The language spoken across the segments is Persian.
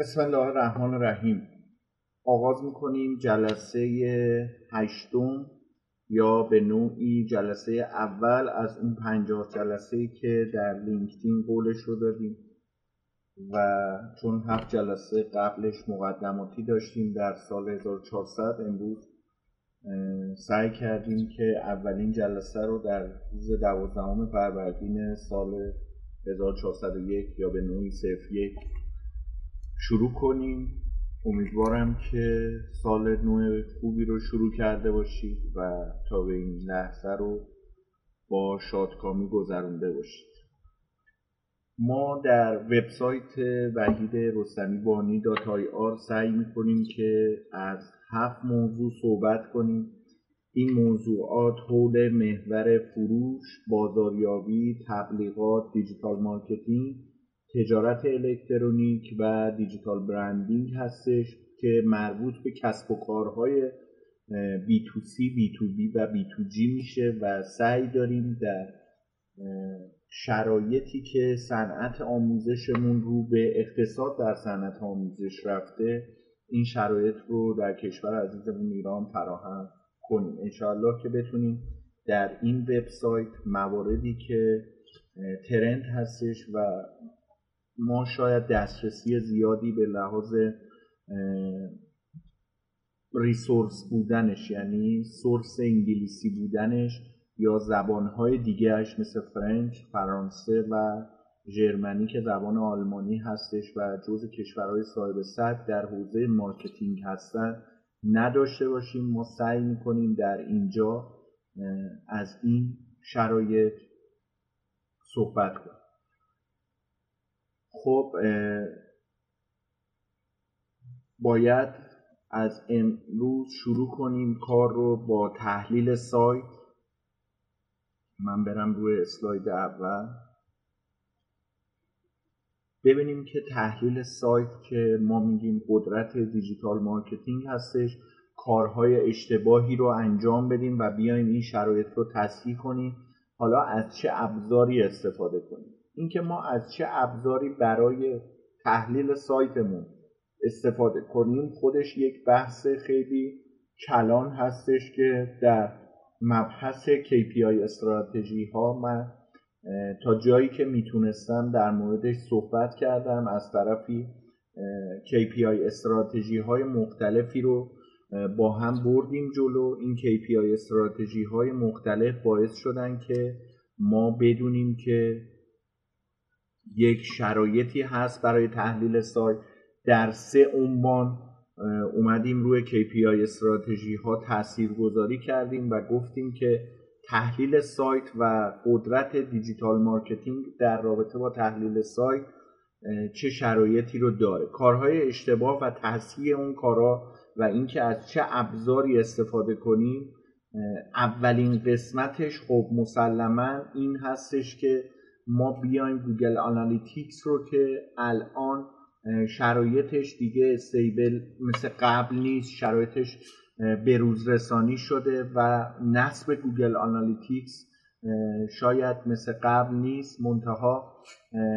بسم الله الرحمن الرحیم. آغاز می‌کنیم جلسه هشتم یا به نوعی جلسه اول از اون پنجاه جلسه که در لینکدین قولش رو دادیم. و چون هفت جلسه قبلش مقدماتی داشتیم در سال 1400 امروز سعی کردیم که اولین جلسه رو در روز دوازدهم فروردین سال 1401 یا به نوعی صرف یک شروع کنیم. امیدوارم که سال نو خوبی رو شروع کرده باشید و تا به این لحظه رو با شادکامی گذرونده باشید ما در وبسایت وحید رستمی بانی داتای آر سعی می‌کنیم که از هفت موضوع صحبت کنیم. این موضوعات حول محور فروش، بازاریابی، تبلیغات، digital marketing تجارت الکترونیک و digital branding هستش که مربوط به کسب و کارهای B2C، B2B و B2G میشه و سعی داریم در شرایطی که صنعت آموزشمون رو به اقتصاد در صنعت آموزش رفته این شرایط رو در کشور عزیزمون ایران فراهم کنیم. انشاءالله که بتونیم در این وبسایت مواردی که trend هستش و ما شاید دسترسی زیادی به لحاظ resource بودنش یعنی source انگلیسی بودنش یا زبانهای دیگهش مثل French، فرانسه و Germany که زبان آلمانی هستش و جز کشورهای صاحب سبک در حوزه marketing هستن. نداشته باشیم ما سعی می‌کنیم در اینجا از این شرایط صحبت کنیم. خب باید از امروز شروع کنیم کار رو با تحلیل سایت. من برم روی slide اول. ببینیم که تحلیل سایت که ما میگیم قدرت digital marketing هستش کارهای اشتباهی رو انجام بدیم و بیایم این شرایط رو تصحیح کنیم. حالا از چه ابزاری استفاده کنیم؟ اینکه ما از چه ابزاری برای تحلیل سایتمون استفاده کنیم خودش یک بحث خیلی کلان هستش که در مبحث KPI استراتژی ها من تا جایی که می‌تونستم در موردش صحبت کردم از طرفی KPI استراتژی های مختلفی رو با هم بردیم جلو. این KPI استراتژی های مختلف باعث شدن که ما بدونیم که یک شرایطی هست برای تحلیل سایت. در سه عنوان اومدیم روی KPI استراتژی ها تأثیر گذاری کردیم و گفتیم که تحلیل سایت و قدرت digital marketing در رابطه با تحلیل سایت چه شرایطی رو داره. کارهای اشتباه و تصحیح اون کارها و اینکه از چه ابزاری استفاده کنیم اولین قسمتش خب مسلما این هستش که ما بیایم Google Analytics رو که الان شرایطش دیگه stable مثل قبل نیست شرایطش به روز رسانی شده و نصب Google Analytics شاید مثل قبل نیست. منتها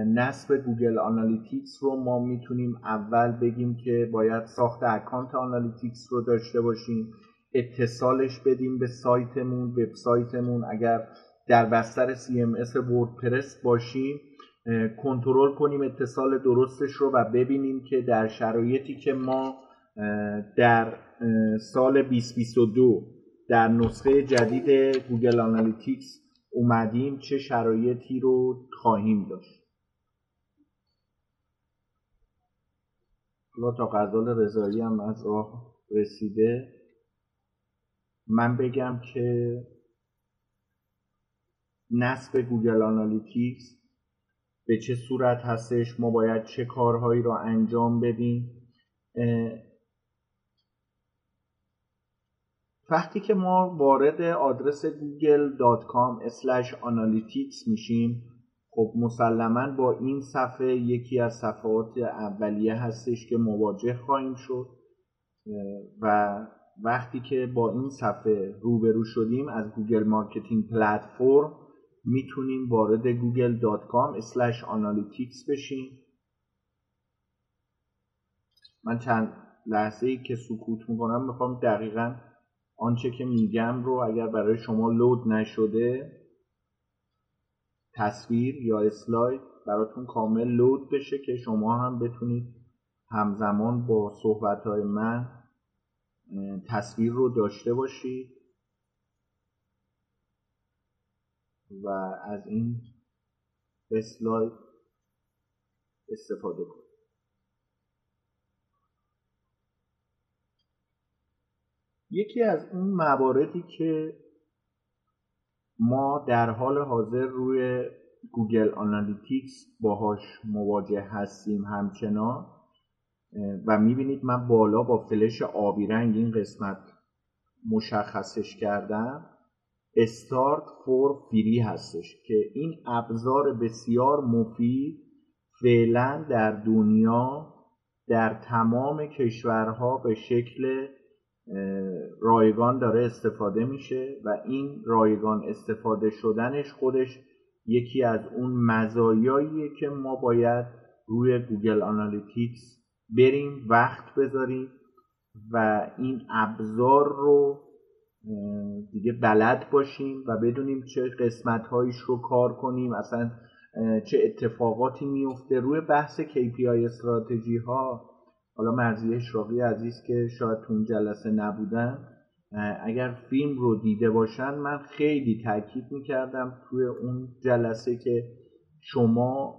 نصب Google Analytics رو ما می‌تونیم اول بگیم که باید ساخت اکانت Analytics رو داشته باشیم اتصالش بدیم به سایتمون وبسایتمون. اگر در بستر CMS WordPress باشیم کنترل کنیم اتصال درستش رو و ببینیم که در شرایطی که ما در سال 2022 در نسخه جدید Google Analytics اومدیم چه شرایطی رو خواهیم داشت. حالا تا غزال رضایی هم از راه رسیده من بگم که نصب Google Analytics به چه صورت هستش ما باید چه کارهایی رو انجام بدیم. وقتی که ما وارد آدرس google.com analytics میشیم خب مسلما با این صفحه یکی از صفحات اولیه هستش که مواجه خواهیم شد. و وقتی که با این صفحه روبرو شدیم از Google Marketing Platform می‌تونیم وارد google.com analytics بشیم. من چند لحظه ای که سکوت می‌کنم می‌خوام دقیقا آنچه که میگم رو اگر برای شما لود نشده تصویر یا اسلاید براتون کامل لود بشه که شما هم بتونید همزمان با صحبت من تصویر رو داشته باشید. و از این اسلاید استفاده کنید. یکی از اون مواردی که ما در حال حاضر روی Google Analytics باهاش مواجه هستیم همچنان و می‌بینید من بالا با فلش آبی رنگ این قسمت مشخصش کردم. Start for free هستش که این ابزار بسیار مفید فعلا در دنیا در تمام کشورها به شکل رایگان داره استفاده میشه و این رایگان استفاده شدنش خودش یکی از اون مزایاییه که ما باید روی Google Analytics بریم وقت بذاریم و این ابزار رو دیگه بلد باشیم و بدونیم چه قسمت هایش رو کار کنیم اصلا چه اتفاقاتی میفته روی بحث KPI استراتژی ها حالا مرضیه اشراقی عزیز که شاید تو اون جلسه نبودن اگر فیلم رو دیده باشن من خیلی تاکید می‌کردم توی اون جلسه که شما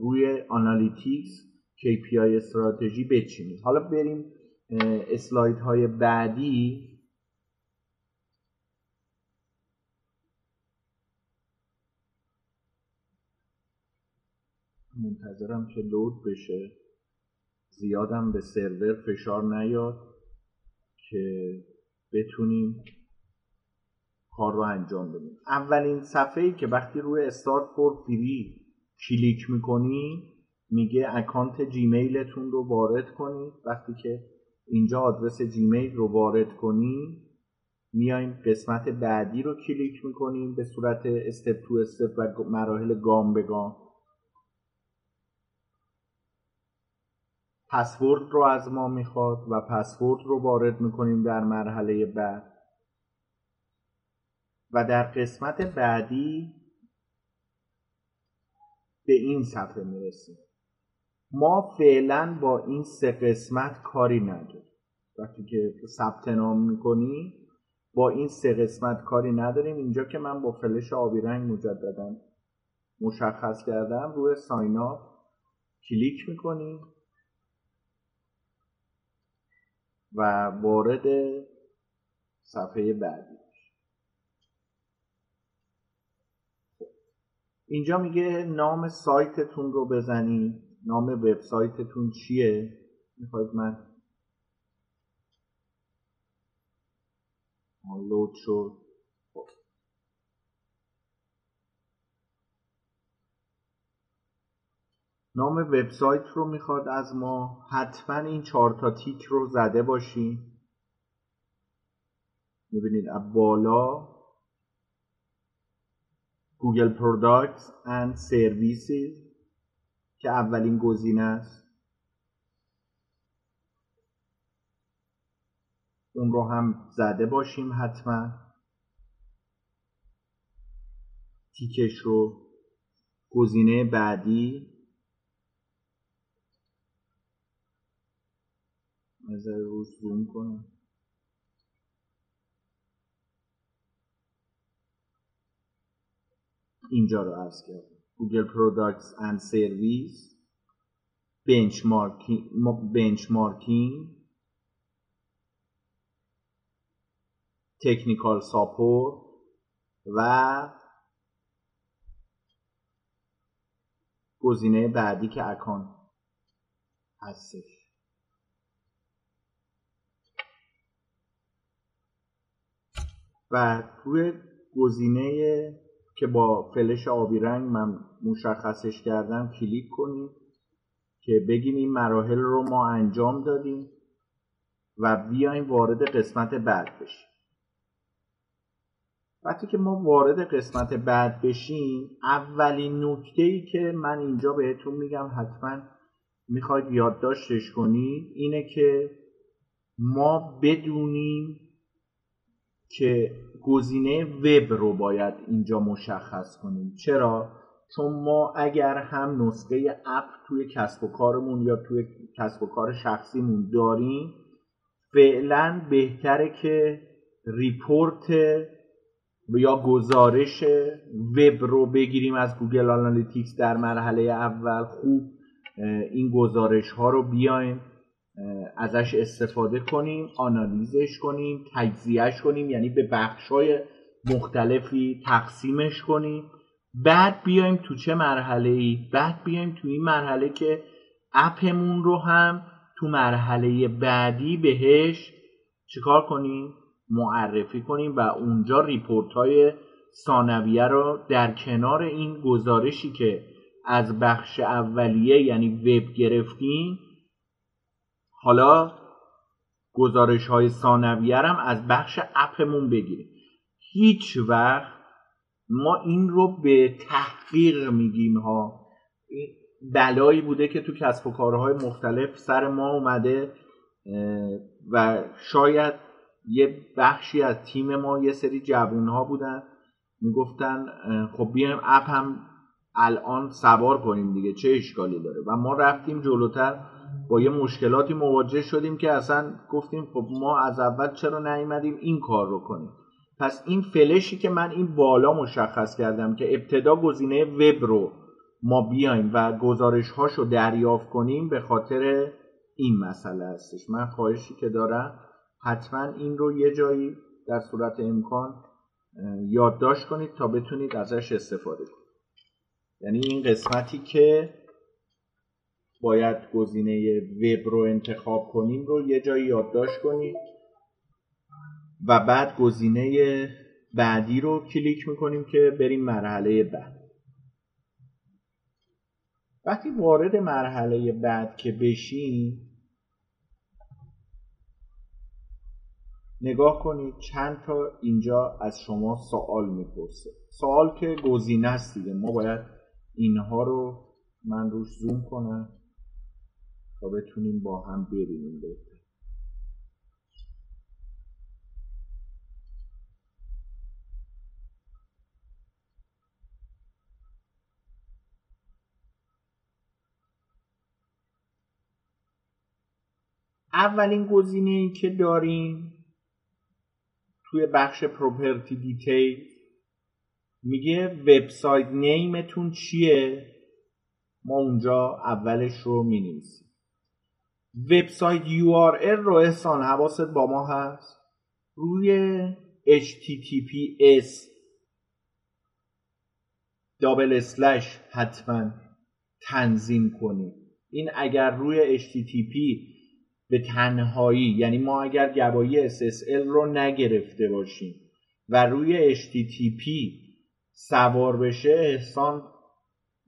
روی Analytics KPI استراتژی بچینید. حالا بریم اسلاید های بعدی. منتظرم که لود بشه. زیادم به سرور فشار نیاد که بتونیم کار رو انجام بدیم. اولین صفحه ای که وقتی روی استارت فور فری کلیک می‌کنی میگه اکانت Gmail تون رو وارد کنید وقتی که اینجا آدرس Gmail رو وارد کنی میایم قسمت بعدی رو کلیک می‌کنیم به صورت step to step و مراحل گام به گام. پسورد رو از ما می‌خواد و پسورد رو وارد می‌کنیم در مرحله بعد. و در قسمت بعدی به این صفحه می‌رسیم. ما فعلا با این سه قسمت کاری نداریم. وقتی که ثبت نام می‌کنی با این سه قسمت کاری نداریم. اینجا که من با فلش آبی رنگ مجددا مشخص کردم روی ساین کلیک می‌کنیم. و وارد صفحه بعدی اینجا میگه نام سایتتون رو بزنید. نام وبسایتتون چیه؟ می‌خواید من لود شد. نام وبسایت رو می‌خواد از ما حتما این چهار تا تیک رو زده باشیم می‌بینید از بالا Google products and services که اولین گزینه است. اون رو هم زده باشیم حتما. تیکش رو گزینه بعدی نظر روز زوم کنم. اینجا رو عرض کردم. گوگل پروداکتس اند سرویس بنچمارکینگ تکنیکال ساپورت و گزینه بعدی که اکان هستش. و روی گزینه که با فلش آبی رنگ من مشخصش کردم کلیک کنید که بگیم این مراحل رو ما انجام دادیم و بیایم وارد قسمت بعد بشیم. وقتی که ما وارد قسمت بعد بشیم اولین نکته ای که من اینجا بهتون میگم حتما می‌خواید یادداشتش کنید اینه که ما بدونیم که گزینه وب رو باید اینجا مشخص کنیم. چرا؟ چون ما اگر هم نسخه اپ توی کسب و کارمون یا توی کسب و کار شخصیمون داریم فعلا بهتره که report یا گزارش وب رو بگیریم از Google Analytics در مرحله اول. خوب این گزارش ها رو بیایم. ازش استفاده کنیم آنالیزش کنیم تجزیهش کنیم یعنی به بخش های مختلفی تقسیمش کنیم. بعد بیایم تو چه مرحله ای بعد بیایم تو این مرحله که اپمون رو هم تو مرحله بعدی بهش چیکار کنیم؟ معرفی کنیم و اونجا ریپورت های ثانویه رو در کنار این گزارشی که از بخش اولیه یعنی وب گرفتیم حالا گزارش های از بخش اپمون بگیریم. هیچ وقت ما این رو به تحقیق میگیم ها. بلایی بوده که تو کسب و کارهای مختلف سر ما اومده و شاید یه بخشی از تیم ما یه سری جوون ها بودن می‌گفتن خب بیایم اپ هم الان سوار کنیم دیگه چه اشکالی داره؟ و ما رفتیم جلوتر. با یه مشکلاتی مواجه شدیم که اصلا گفتیم خب ما از اول چرا نیومدیم این کار رو کنیم. پس این فلشی که من این بالا مشخص کردم که ابتدا گزینه وب رو ما بیایم و گزارش رو دریافت کنیم به خاطر این مسئله هستش. من خواهشی که دارم حتما این رو یه جایی در صورت امکان یادداشت کنید تا بتونید ازش استفاده کنید. یعنی این قسمتی که باید گزینه وب رو انتخاب کنیم رو یه جایی یادداشت کنید و بعد گزینه بعدی رو کلیک می‌کنیم که بریم مرحله بعد. وقتی وارد مرحله بعد که بشیم نگاه کنید چند تا اینجا از شما سوال می‌پرسه. سوال که گزینه است دیگه. ما باید اینها رو من روش زوم کنم. تا بتونیم با هم ببینیم بهتر. اولین گزینه ای که داریم توی بخش پروپرتی دیتیل میگه وبسایت نیمتون چیه؟ ما اونجا اولش رو می‌نویسیم. وبسایت URL رو احسان حواست با ما هست. روی https دابل اسلش حتما تنظیم کنید. این اگر روی http به تنهایی یعنی ما اگر گواهی SSL رو نگرفته باشیم و روی HTTP سوار بشه احسان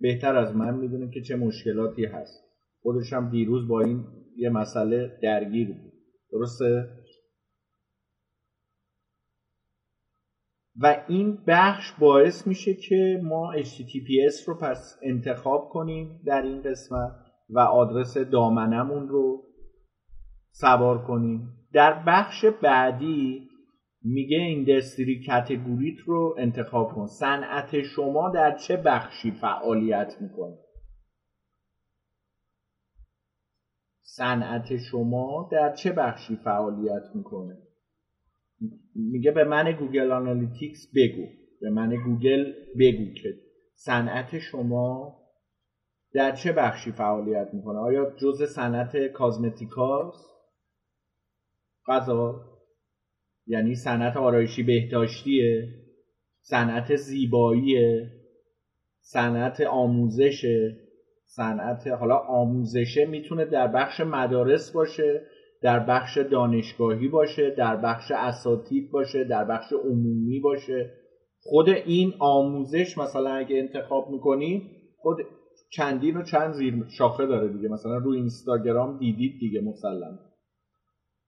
بهتر از من می‌دونه که چه مشکلاتی هست. خودش هم دیروز با این یه مسئله درگیر بود. درسته؟ و این بخش باعث میشه که ما HTTPS رو پس انتخاب کنیم در این قسمت و آدرس دامنمون رو سوار کنیم. در بخش بعدی میگه industry category ت رو انتخاب کن. صنعت شما در چه بخشی فعالیت می‌کنه؟ صنعت شما در چه بخشی فعالیت می‌کنه؟ میگه به من Google Analytics بگو به من گوگل بگو که صنعت شما در چه بخشی فعالیت می‌کنه؟ آیا جزء صنعت کازمتیکاست؟ غذا یعنی صنعت آرایشی بهداشتیه صنعت زیباییه صنعت آموزشه. صنعت حالا آموزشه می‌تونه در بخش مدارس باشه در بخش دانشگاهی باشه در بخش اساتید باشه در بخش عمومی باشه. خود این آموزش مثلا اگه انتخاب می‌کنی خود چندین و چند زیر شاخه داره دیگه. مثلا رو اینستاگرام دیدید دیگه مسلم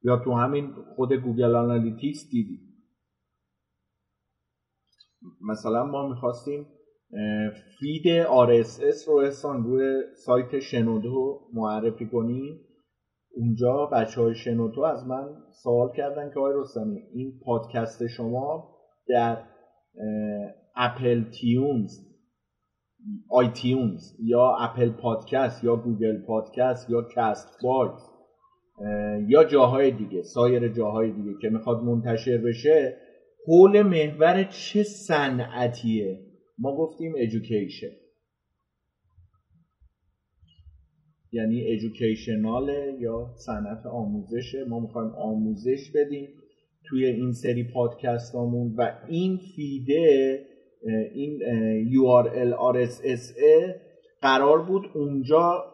یا تو همین خود Google Analytics دیدید. مثلا ما می‌خواستیم فید RSS رو احسان روی سایت شنوتو معرفی کنی اونجا بچه های شنوتو از من سوال کردن که آقای رستمی این پادکست شما در Apple Tunes iTunes یا Apple Podcast یا Google Podcast یا CastBox یا جاهای دیگه سایر جاهای دیگه که می‌خواد منتشر بشه حول محور چه صنعتیه؟ ما گفتیم education یعنی ایژوکیشناله یا صنعت آموزشه ما می‌خوایم آموزش بدیم توی این سری پادکستامون و این فیده این URL RSS قرار بود اونجا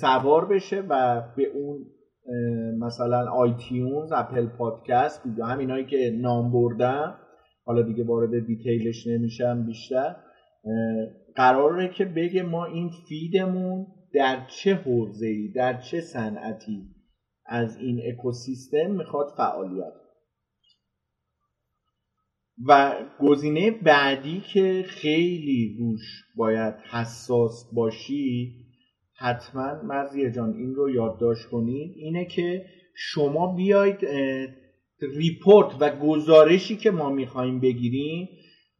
سوار بشه و به اون مثلا آیتیونز اپل پادکست همینایی که نام بردم حالا دیگه وارد دیتیلش نمیشم بیشتر. قراره که بگه ما این فیدمون در چه حوزه‌ای در چه صنعتی از این اکوسیستم می‌خواد فعالیت و گزینه بعدی که خیلی روش باید حساس باشی حتما مرزیه جان این رو یادداشت کنید اینه که شما بیاید ریپورت و گزارشی که ما می‌خوایم بگیریم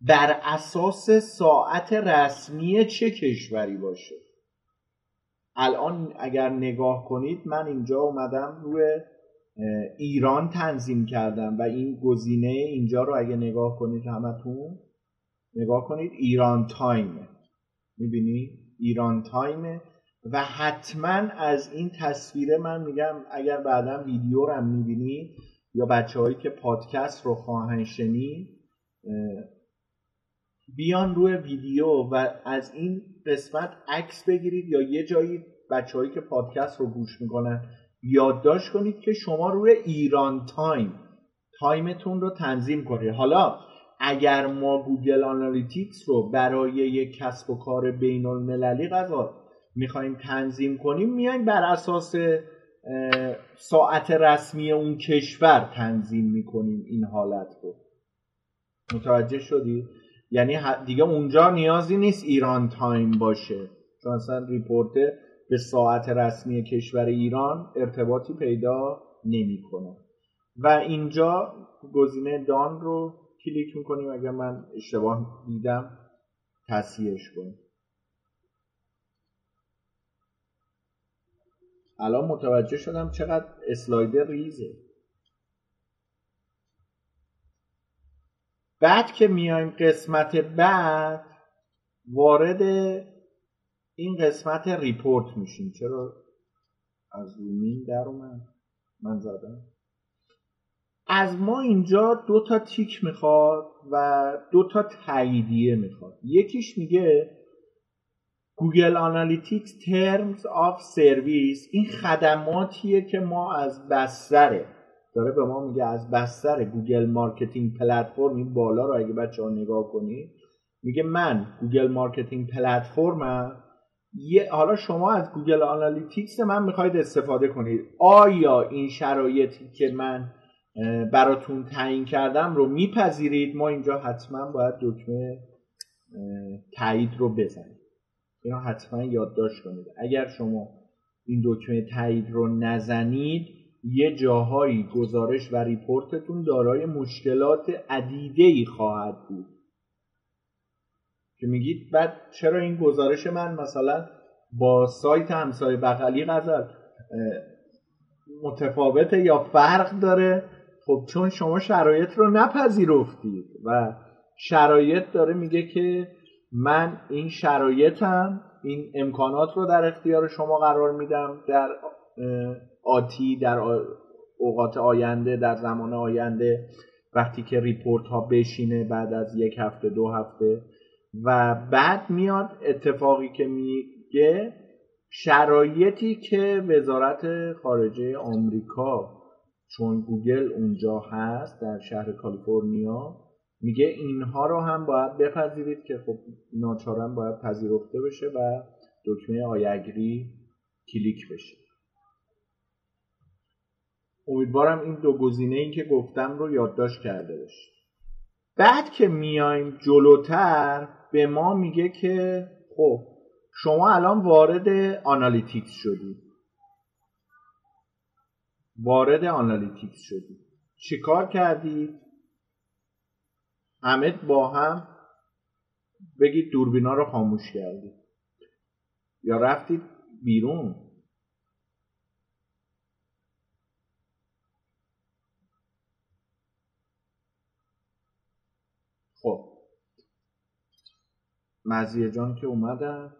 بر اساس ساعت رسمی چه کشوری باشه. الان اگر نگاه کنید من اینجا اومدم روی ایران تنظیم کردم و این گزینه اینجا رو اگه نگاه کنید همتون نگاه کنید ایران تایمه می‌بینی؟ ایران تایمه و حتما از این تصویره من میگم اگر بعدا ویدیو رو هم می‌بینید یا بچه هایی که پادکست رو خواهند شنید بیان روی ویدیو و از این قسمت عکس بگیرید یا یه جایی بچههایی که پادکست رو گوش می‌کنن یادداشت کنید که شما روی ایران time time تون رو تنظیم کنید. حالا اگر ما Google Analytics رو برای یک کسب و کار بین المللی فرضا می‌خوایم تنظیم کنیم میایم بر اساس ساعت رسمی اون کشور تنظیم می‌کنیم این حالت رو. متوجه شدید یعنی دیگه اونجا نیازی نیست ایران time باشه. چون اصلا report به ساعت رسمی کشور ایران ارتباطی پیدا نمی‌کنه. و اینجا گزینه Done رو کلیک می‌کنیم. اگر من اشتباه دیدم تصحیحش کنیم. الان متوجه شدم چقدر اسلایدر ریزه. بعد که میایم قسمت بعد وارد این قسمت ریپورت میشیم. چرا از رومین در اومد؟ من زدم. از ما اینجا دو تا تیک می‌خواد و دو تا تاییدیه می‌خواد. یکیش میگه Google Analytics Terms of Service. این خدماتیه که ما از بستره. داره به ما میگه از بستر Google Marketing Platform این بالا رو اگه بچه ها نگاه کنید میگه من Google Marketing Platform م. یه حالا شما از Google Analytics من می‌خواید استفاده کنید آیا این شرایطی که من براتون تعیین کردم رو میپذیرید؟ ما اینجا حتما باید دکمه تایید رو بزنید اینو حتما یادداشت کنید. اگر شما این دکمه تایید رو نزنید یه جاهایی گزارش و ریپورتتون دارای مشکلات عدیده ای خواهد بود. که میگید بعد چرا این گزارش من مثلا با سایت همسایه بغلی غزل متفاوته یا فرق داره؟ خب چون شما شرایط رو نپذیرفتید و شرایط داره میگه که من این شرایطم این امکانات رو در اختیار شما قرار میدم در آتی در اوقات آینده در زمان آینده وقتی که ریپورت ها بشینه بعد از یک هفته دو هفته. و بعد میاد اتفاقی که میگه شرایطی که وزارت خارجه آمریکا چون گوگل اونجا هست در شهر کالیفرنیا میگه اینها رو هم باید بپذیرید که خب ناچارن باید پذیرفته بشه و دکمه آیگری کلیک بشه. امیدوارم این دو گزینه ای که گفتم رو یادداشت کرده باشید بعد که میایم جلوتر به ما میگه که خب شما الان وارد Analytics شدید وارد Analytics شدید چیکار کردید همه با هم بگید دوربینا رو خاموش کردید یا رفتید بیرون خب مزیه جان که اومدن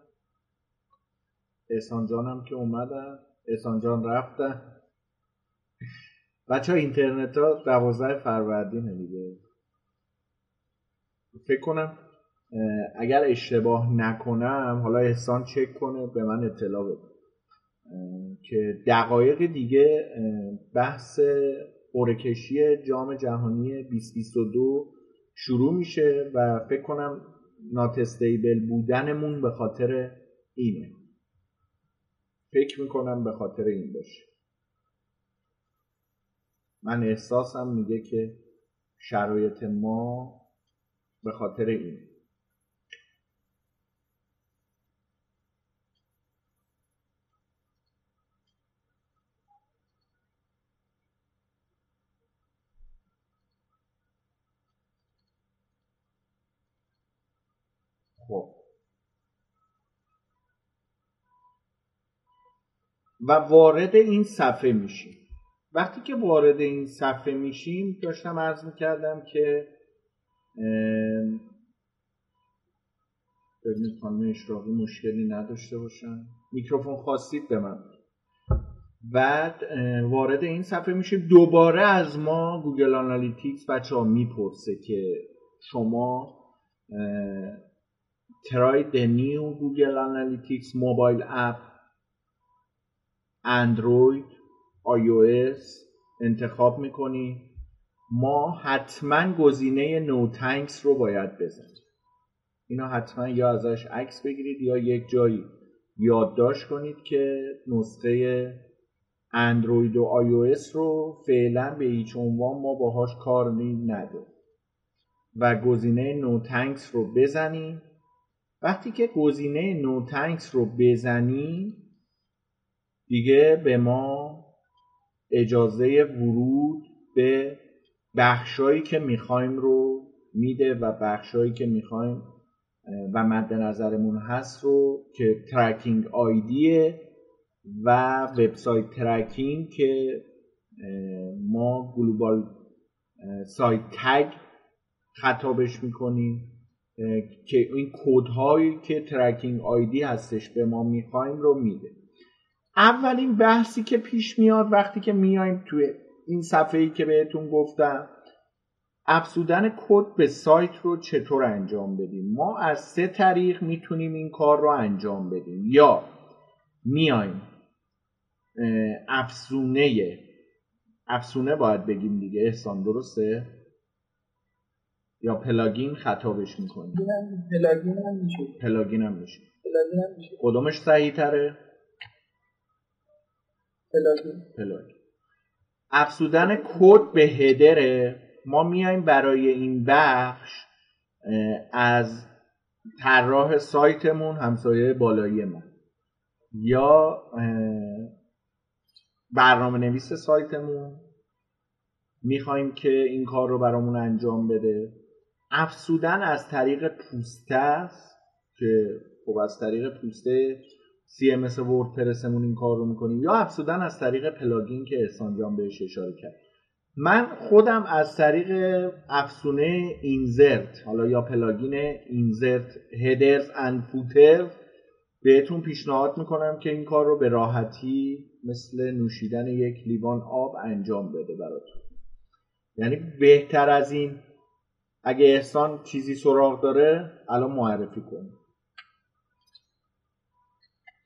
احسان جانم که اومدن احسان جان رفتن. بچه ها اینترنت ها دوازده فروردینه دیگه. فکر کنم اگر اشتباه نکنم حالا احسان چک کنه به من اطلاع بده. که دقایق دیگه بحث قرعه جام جهانی 2022 شروع میشه و فکر کنم ناتستیبل بودنمون به خاطر اینه. فکر می‌کنم به خاطر این باشه. من احساسم میگه که شرایط ما به خاطر این خب و وارد این صفحه میشیم. وقتی که وارد این صفحه میشیم داشتم عرض می‌کردم که ببینید خانم اشراقی مشکلی نداشته باشن. میکروفون خواستید به من بعد وارد این صفحه میشیم. دوباره از ما Google Analytics بچه ها می‌پرسه که شما the new Google Analytics mobile app اندروید iOS انتخاب می‌کنی. ما حتما گزینه نو تنکس رو باید بزنیم. اینا حتما یا ازش عکس بگیرید یا یک جایی یادداشت کنید که نسخه اندروید و iOS رو فعلا به هیچ عنوان ما باهاش کار نداریم. و گزینه No thanks رو بزنیم. وقتی که گزینه No thanks رو بزنی دیگه به ما اجازه ورود به بخشایی که می‌خوایم رو میده و بخشایی که می‌خوایم و مد نظرمون هست رو که tracking ID ه و website tracking که ما global site tag خطابش می‌کنیم که این کدهایی که tracking ID هستش به ما می‌خوایم رو میده. اولین بحثی که پیش میاد وقتی که میایم توی این صفحه ای که بهتون گفتم افزودن کد به سایت رو چطور انجام بدیم؟ ما از سه طریق می‌تونیم این کار رو انجام بدیم. یا میایم افزونه افزونه باید بگیم دیگه احسان درسته؟ یا plugin خطابش می‌کنی plugin هم میشه. plugin هم میشه. plugin هم میشه. کدومش صحیح تره plugin. افزودن کد به header ه ما میایم برای این بخش از طراح سایتمون همسایه بالایی ما یا برنامه نویس سایتمون. می‌خوایم که این کار رو برامون انجام بده. افسودن از طریق پوسته است که خب از طریق پوسته CMS وردپرسمون این کار رو می‌کنیم. یا افسودن از طریق پلاگین که احسان جان بهش اشاره کرد. من خودم از طریق افزونه insert حالا یا plugin Insert Headers and Footer بهتون پیشنهاد می‌کنم که این کار رو به راحتی مثل نوشیدن یک لیوان آب انجام بده براتون. یعنی بهتر از این اگه احسان چیزی سراغ داره الان معرفی کن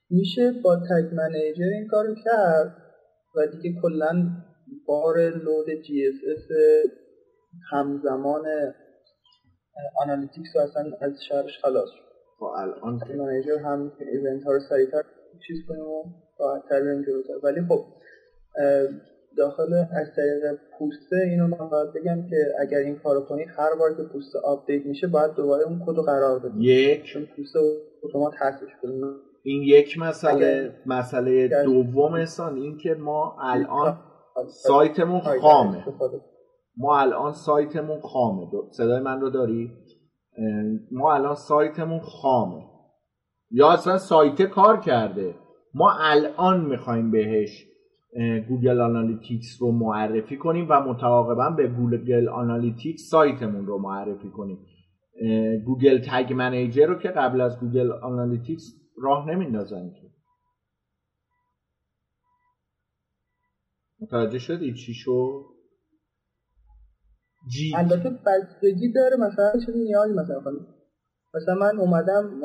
میشه با Tag Manager این کارو کرد و دیگه کلا بار لود جی اس اس همزمان آنالیتیکس اصلا از شهرش خلاص شد. خب الان منیجر هم ایونت ها رو سریعتر چیز کنیم و راحتتر بریم جلوتر. ولی خب داخل از طریق پوسته اینو من باید بگم که اگر این کارو کنی هر بار که پوسته آپدیت میشه باید دوباره اون کد قرار بدی. یک. چون پوسته اتومات حذفش کنی این یک مسئله مسئله دوم احسان این که ما الان سایتمون خامه. ما الان سایتمون خامه. صدای من رو داری؟ ما الان سایتمون خامه. یا اصلا سایت کار کرده. ما الان می‌خوایم بهش Google Analytics رو معرفی کنیم و متعاقبا به Google Analytics سایتمون رو معرفی کنیم. Google Tag Manager رو که قبل از Google Analytics راه نمیندازن که. متوجه شدی چی شد؟ جی. البته بستگی داره مثلا چه نیازی مثلا مثلا من اومدم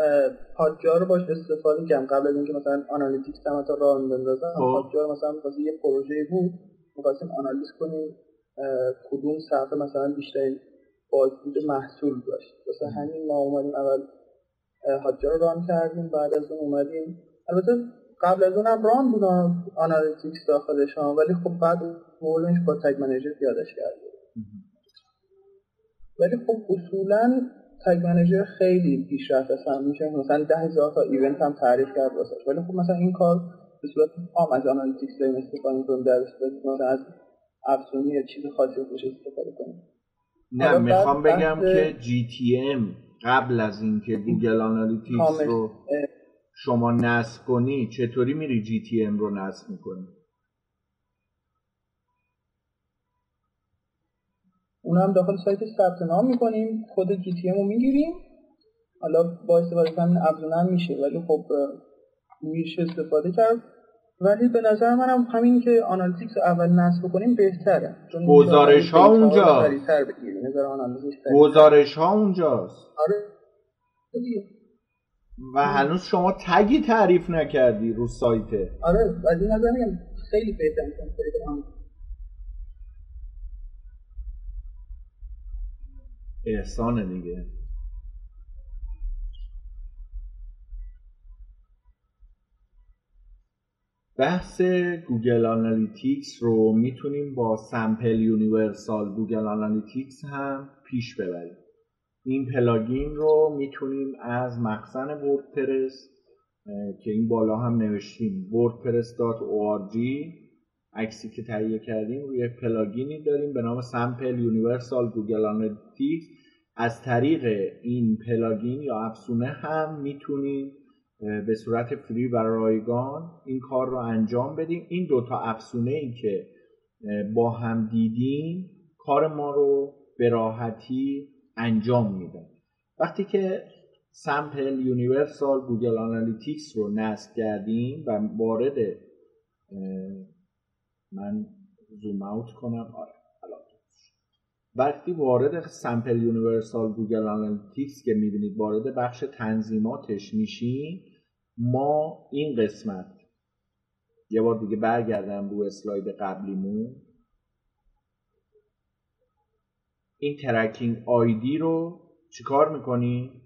Hotjar رو باش استفاده کردم. قبل از اینکه مثلا Analytics هم تا راه بندازم خب. مثلا واسه یه پروژه بود می‌خواستیم آنالیز کنیم کدوم صفحه مثلا بیشترین بازدید محصول داشت. واسه همین ما اومدیم اول Hotjar رو run کردیم بعد از اون اومدیم. البته قبل از اونم run بود Analytics داخلش ولی خب بعد بردنش با Tag Manager پیادش کردیم. ولی خب اصولا Tag Manager خیلی پیشرفت اصلا میشه. مثلا ده هزار تا event هم تعریف کرد واسه ولی خب مثلا این کار به صورت عام از Analytics داریم استفاده می‌کنیم در صورت مثلا از افزونه‌ای یا چیز خاصی روش استفاده کنیم. نه می‌خوام بگم که GTM قبل از اینکه Google Analytics رو شما نصب کنی چطوری میری GTM رو نصب می‌کنی؟ اون هم داخل سایت ثبت نام می‌کنیم خود GTM رو می‌گیریم. حالا با استفاده کردن افزونه میشه ولی خب میشه استفاده کرد. ولی به نظر منم همین که آنالیتیکس اول نصب کنیم بهتره. گزارش ها اونجا گزارش ها اونجاست. آره. و هنوز شما تگی تعریف نکردی رو سایته آره از این نظر خیلی بهتر احسان دیگه. بحث Google Analytics رو می‌تونیم با Simple Universal Google Analytics هم پیش ببریم. این plugin رو می‌تونیم از مخزن WordPress که این بالا هم نوشتیم wordpress.org عکسی که تهیه کردیم روی plugin ی داریم به نام Simple Universal Google Analytics. از طریق این plugin یا افزونه هم می‌تونیم به صورت free و رایگان این کار رو انجام بدیم. این دوتا افزونه ای که با هم دیدیم کار ما رو به راحتی انجام میدن. وقتی که Simple Universal Google Analytics رو نصب کردیم و وارد من zoom out کنم. آره وقتی وارد Simple Universal Google Analytics که می‌بینید وارد بخش تنظیماتش میشیم ما این قسمت یه بار دیگه برگردم رو اسلاید قبلیمون این tracking ID رو چیکار می‌کنی؟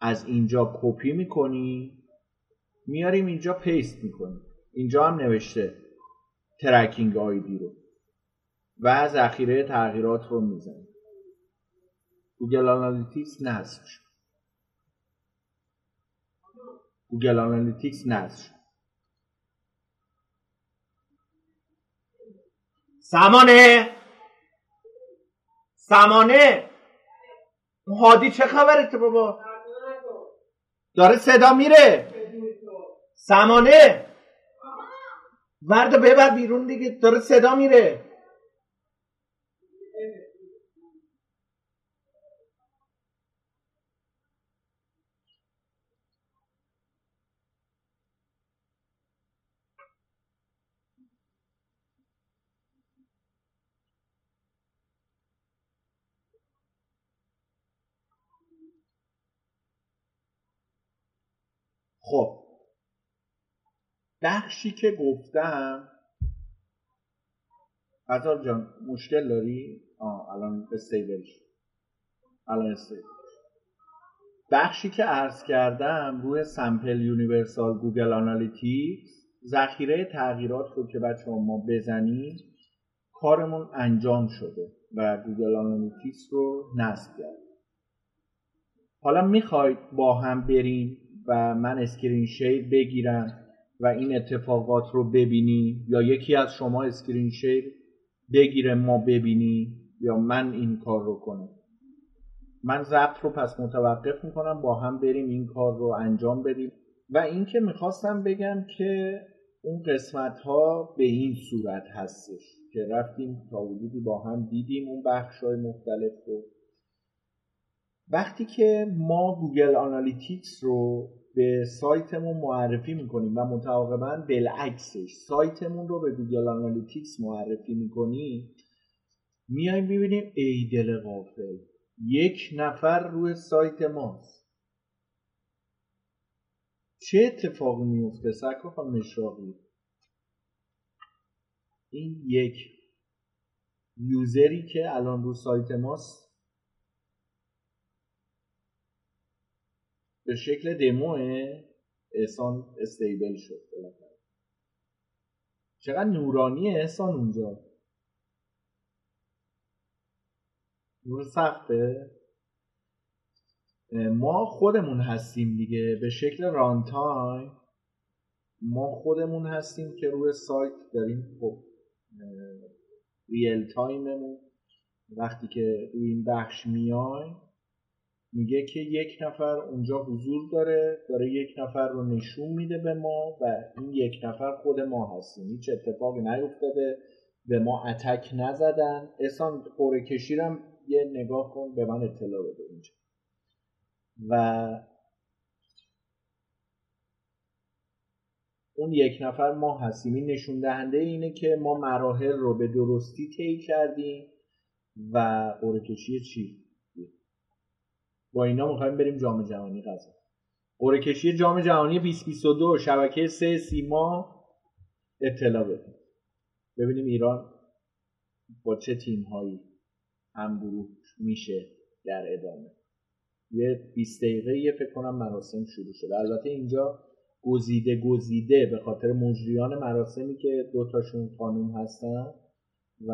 از اینجا کپی می‌کنی؟ میاریم اینجا paste می‌کنی. اینجا هم نوشته tracking ID رو و ذخیره تغییرات رو می‌زنیم Google Analytics نصب شد. Google Analytics نصب شد. سمانه سمانه هادی چه خبرته بابا؟ داره صدا میره. سمانه ورد ببر بیرون دیگه داره صدا میره. خب بخشی که گفتم قطار جان مشکل داری؟ آه الان استیبلش الان استیبلش بخشی که عرض کردم روی سمپل یونیورسال گوگل آنالیتیکس ذخیره تغییرات رو که بچه ما بزنیم کارمون انجام شده و گوگل آنالیتیکس رو نصب کرد حالا می‌خواید با هم بریم و من screen share بگیرم و این اتفاقات رو ببینی یا یکی از شما screen share بگیره ما ببینی یا من این کار رو کنم. من ضبط رو پس متوقف می‌کنم با هم بریم این کار رو انجام بدیم. و اینکه می‌خواستم بگم که اون قسمت ها به این صورت هستش که رفتیم تا حدودی با هم دیدیم اون بخش های مختلف رو. وقتی که ما Google Analytics رو به سایتمون معرفی می‌کنیم و متعاقبا بالعکسش سایتمون رو به Google Analytics معرفی می‌کنیم میایم ببینیم ای دل غافل یک نفر روی سایت ماست. چه اتفاقی میفته سکا خانم مشراقی این یک یوزری که الان رو سایت ماست به شکل دموه احسان استیبل شد. چقدر نورانی احسان اونجا. نور سخته ما خودمون هستیم دیگه. به شکل رانتایم. ما خودمون هستیم که روی سایت داریم. خب ریل تایممون. وقتی که روی این بخش میای میگه که یک نفر اونجا حضور داره داره یک نفر رو نشون میده به ما و این یک نفر خود ما هستیم. هیچ اتفاقی نیفتاده به ما اتک نزدن. احسان قره کشیرم یه نگاه کن به من اطلاع بده اینجا. و اون یک نفر ما هستیم. این نشون دهنده اینه که ما مراحل رو به درستی طی کردیم و قرعه کشی چی؟ با اینا می‌خوایم بریم جام جهانی قضا قرعه کشی جام جهانی 2022 شبکه سه سیما اطلاع بدیم ببینیم ایران با چه تیم هایی هم میشه در ادامه. یه 20 دقیقه یه فکر کنم مراسم شروع شده. البته اینجا گزیده گزیده به خاطر مجریان مراسمی که دوتاشون خانوم هستن و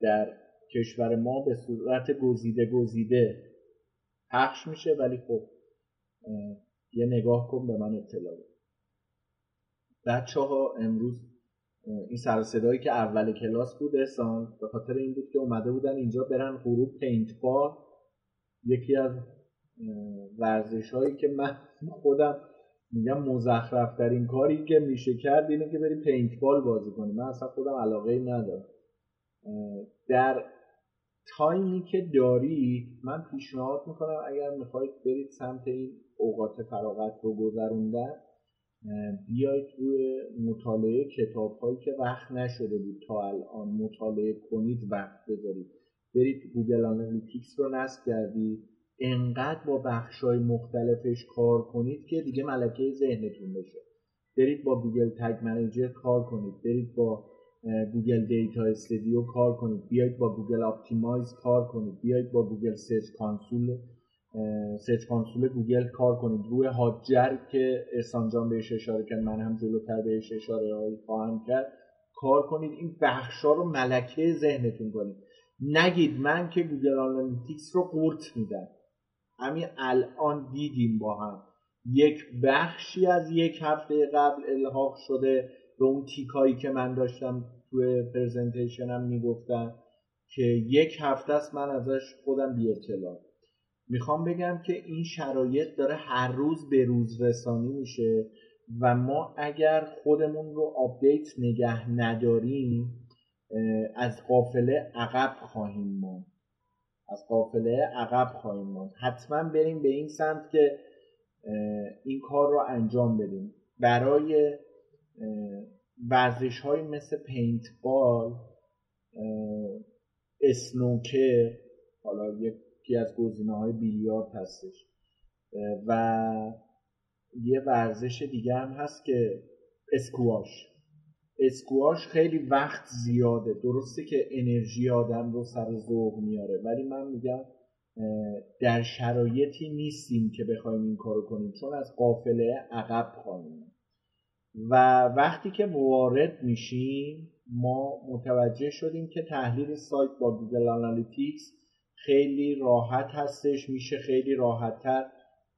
در کشور ما به صورت گزیده گزیده پخش میشه ولی خب یه نگاه کن به من اطلاع بده. بچه ها امروز این سر صدایی که اول کلاس بود احسان به خاطر این بود که اومده بودن اینجا برن غروب پینت بال. یکی از ورزش هایی که من خودم میگم مزخرف ترین کاری که میشه کرد اینه که پینت بال بازی کنی. من اصلا خودم علاقه ندارم. در تایمی که دارید من پیشنهاد می‌کنم اگر می‌خواید برید سمت این اوقات فراغت رو گذروندن بیایید روی مطالعه کتاب هایی که وقت نشده بود تا الان مطالعه کنید وقت بذارید. برید Google Analytics رو نصب کردید. انقدر با بخش های مختلفش کار کنید که دیگه ملکه ذهنتون بشه. برید با Google Tag Manager کار کنید. برید با Google Data Studio کار کنید. بیایید با Google Optimize کار کنید. بیایید با Google Search Console Search Console Google کار کنید. روی Hotjar که احسان جان بهش اشاره کرد من هم جلوتر بهش اشاره هایی خواهم کرد کار کنید. این بخش ها رو ملکه ذهنتون کنید. نگید من که Google Analytics رو قورت میدم. همین الان دیدیم با هم. یک بخشی از یک هفته قبل الحاق شده. به اون تیکه‌هایی که من داشتم توی presentation م می‌گفتم که یک هفته است من ازش خودم بی اطلاع. می‌خوام بگم که این شرایط داره هر روز به روز رسانی میشه و ما اگر خودمون رو update نگه نداریم از قافله عقب خواهیم ماند. از قافله عقب خواهیم ماند. حتما بریم به این سمت که این کار رو انجام بدیم. برای ورزش های مثل پینت بال اسنوکر حالا یکی از گزینه های بیلیارد هستش و یه ورزش دیگه هم هست که اسکواش. اسکواش خیلی وقت زیاده. درسته که انرژی آدم رو سر ذوق میاره ولی من میگم در شرایطی نیستیم که بخوایم این کارو کنیم چون از قافله عقب خواهیم. و وقتی که وارد میشیم ما متوجه شدیم که تحلیل سایت با Google Analytics خیلی راحت هستش میشه خیلی راحتتر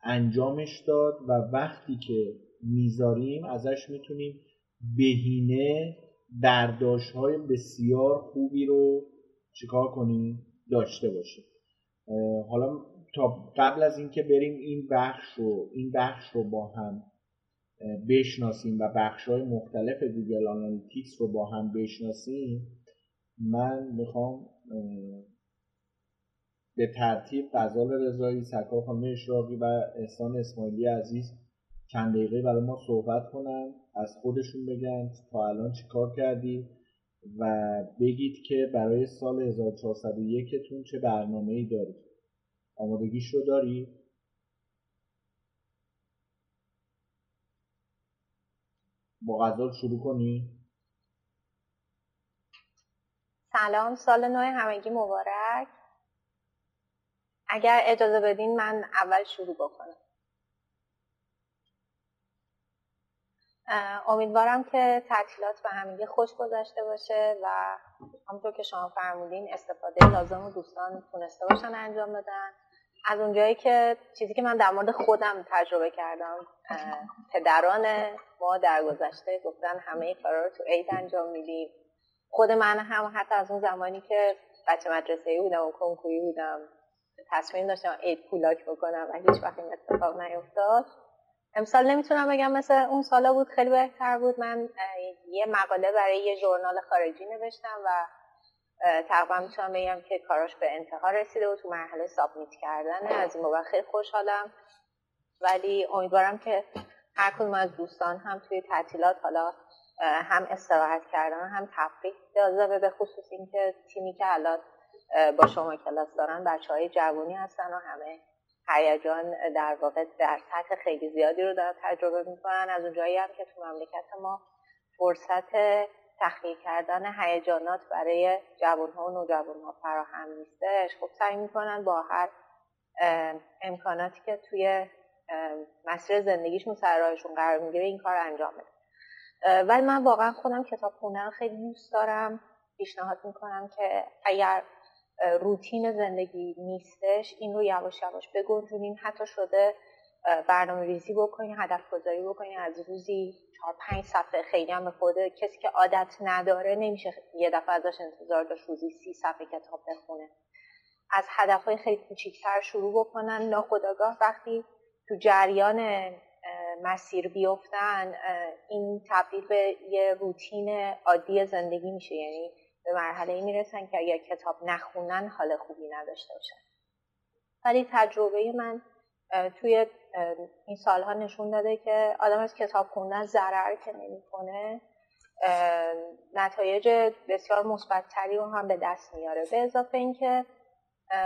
انجامش داد و وقتی که می‌ذاریم ازش می‌تونیم بهینه برداشت های بسیار خوبی رو چیکار کنیم؟ داشته باشیم. حالا تا قبل از اینکه بریم این بخش رو این بخش رو با هم بشناسیم و بخش های مختلف Google Analytics رو با هم بشناسیم من می‌خوام به ترتیب غزال رضایی سکا خانم اشراقی و احسان اسماعیلی عزیز چند دقیقه برای ما صحبت کنن از خودشون بگن تا الان چیکار کردی و بگید که برای سال 1401 تون چه برنامه ای دارید آمادگیش رو داری؟ با غزال شروع کنی؟ سلام سال نو همگی مبارک. اگر اجازه بدین من اول شروع بکنم. امیدوارم که تعطیلات به همگی خوش گذشته باشه و همونطور که شما فرمودین استفاده لازم و دوستان تونسته باشن انجام بدن. از اونجایی که چیزی که من در مورد خودم تجربه کردم پدران ما در گذشته گفتن همه کارا رو تو عید انجام میدیم خود من هم حتی از اون زمانی که بچه مدرسه ای بودم و کنکوری بودم تصمیم داشتم عید کولاک بکنم و هیچ وقت این اتفاق نیفتاد. امسال نمی‌تونم بگم مثل اون سالا بود خیلی بهتر بود. من یه مقاله برای یه ژورنال خارجی نوشتم و تقریبا می‌تونم بگم که کاراش به انتها رسیده و تو مرحله سابمیت کردن. از این بابت خیلی خوشحالم. ولی امیدوارم که هر کدوم از دوستان هم توی تعطیلات حالا هم استراحت کردن هم تفریح جاذبه به خصوص اینکه تیمی که الان با شما کلاس دارن بچه های جوانی هستن و همه هیجان در واقع در سطح خیلی زیادی رو دارن تجربه می‌کنن. از اونجایی هم که تو مملکت ما فرصت تخلیه کردن هیجانات برای جوان ها و نوجوان ها فراهم نیستش. خب سعی می‌کنن با هر امکاناتی که توی مسیر زندگیشون سر راهشون قرار می‌گیره این کار انجام بده. ولی من واقعا خودم کتاب خوندن خیلی دوست دارم. پیشنهاد می‌کنم که اگر روتین زندگی نیستش این رو یواش یواش بگنجونین. حتی شده برنامه ریزی بکنین هدف گذاری بکنین. از روزی چهار پنج صفحه. خیلی هم به کسی که عادت نداره نمیشه یه دفعه ازش انتظار داشت روزی سی صفحه کتاب بخونه. از هدف های خیلی کوچیکتر شروع بکنن. ناخداگاه وقتی تو جریان مسیر بیفتن این تبدیل به یه روتین عادی زندگی میشه. یعنی به مرحله ای می‌رسن که اگر کتاب نخونن حال خوبی نداشته باشن. ولی تجربه من توی این سالها نشون داده که آدم از کتاب خوندن ضرر که نمی‌کنه نتایج بسیار مثبتتری رو هم به دست میاره. به اضافه اینکه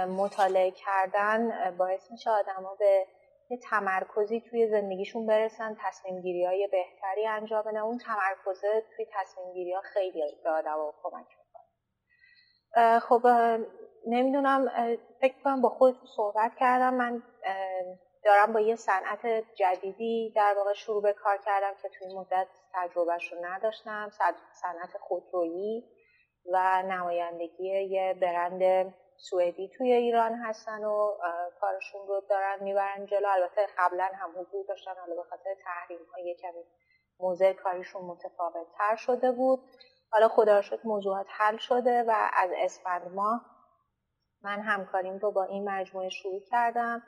مطالعه کردن باعث میشه آدما به یه تمرکزی توی زندگیشون برسن تصمیم گیری های بهتری انجام بدن. اون تمرکزه توی تصمیم گیری ها خیلی به آدم کمک خب نمی‌دونم فکر کنم با خود صحبت کردم. من دارم با یه صنعت جدیدی در واقع شروع به کار کردم که توی مدت تجربهش رو نداشتم. صنعت خودرویی و نمایندگی یه برند سوئدی توی ایران هستن و کارشون رو دارن می‌برن جلو. البته قبلا هم حضور داشتن حالا به خاطر تحریم های کمی موضع کاریشون متفاوت تر شده بود. حالا خدا شد موضوعات حل شده و از اسفند ماه من همکاریم رو با این مجموعه شروع کردم.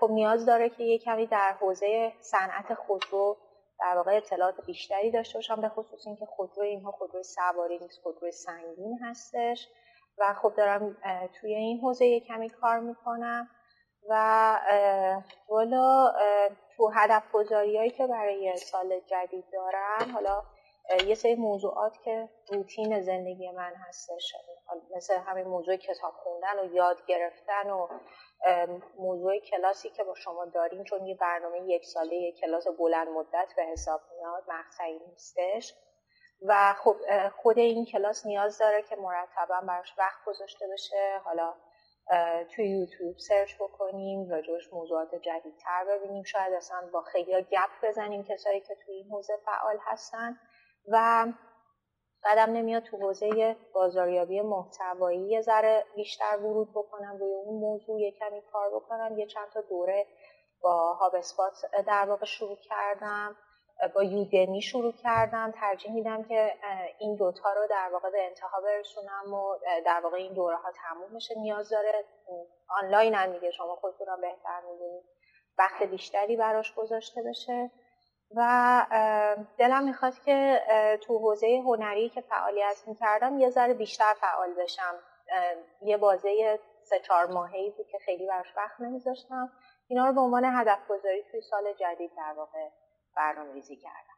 خب نیاز داره که یه کمی در حوزه صنعت خودرو در واقع اطلاعات بیشتری داشته باشم به خصوص اینکه خودرو اینها خودرو سواری نیست خودرو سنگین هستش. و خب دارم توی این حوزه یه کمی کار می‌کنم. و والا تو هدف گذاری که برای سال جدید دارم حالا یه سری موضوعات که روتین زندگی من هستش. مثل همین موضوع کتاب خوندن و یاد گرفتن و موضوع کلاسی که با شما داریم چون یه برنامه یک ساله یک کلاس بلند مدت به حساب میاد مقطعی نیستش. و خب خود این کلاس نیاز داره که مرتبا براش وقت گذاشته بشه. حالا توی یوتیوب سرچ بکنیم راجعش موضوعات جدیدتر ببینیم. شاید اصلا با خیلی گپ بزنیم کسایی که توی این حوزه فعال هستن. و قدم نمیاد تو حوزه بازاریابی محتوایی. یه ذره بیشتر ورود بکنم روی اون موضوع یه کمی کار بکنم. یه چند تا دوره با هاب اسپات در واقع شروع کردم با یودمی شروع کردم. ترجیح میدم که این دوتا رو در واقع به انتها برسونم و در واقع این دوره ها تموم بشه. نیاز داره آنلاین هم میگه شما خودتون بهتر می‌دونید. وقت بیشتری براش گذاشته بشه. و دلم می‌خواد که تو حوزه هنری که فعالیت می‌کردم یه ذره بیشتر فعال بشم. یه بازه سه چهار ماهی بود که خیلی براش وقت نمیذاشتم. اینا رو به عنوان هدف گذاری توی سال جدید در واقع برنامه ریزی کردم.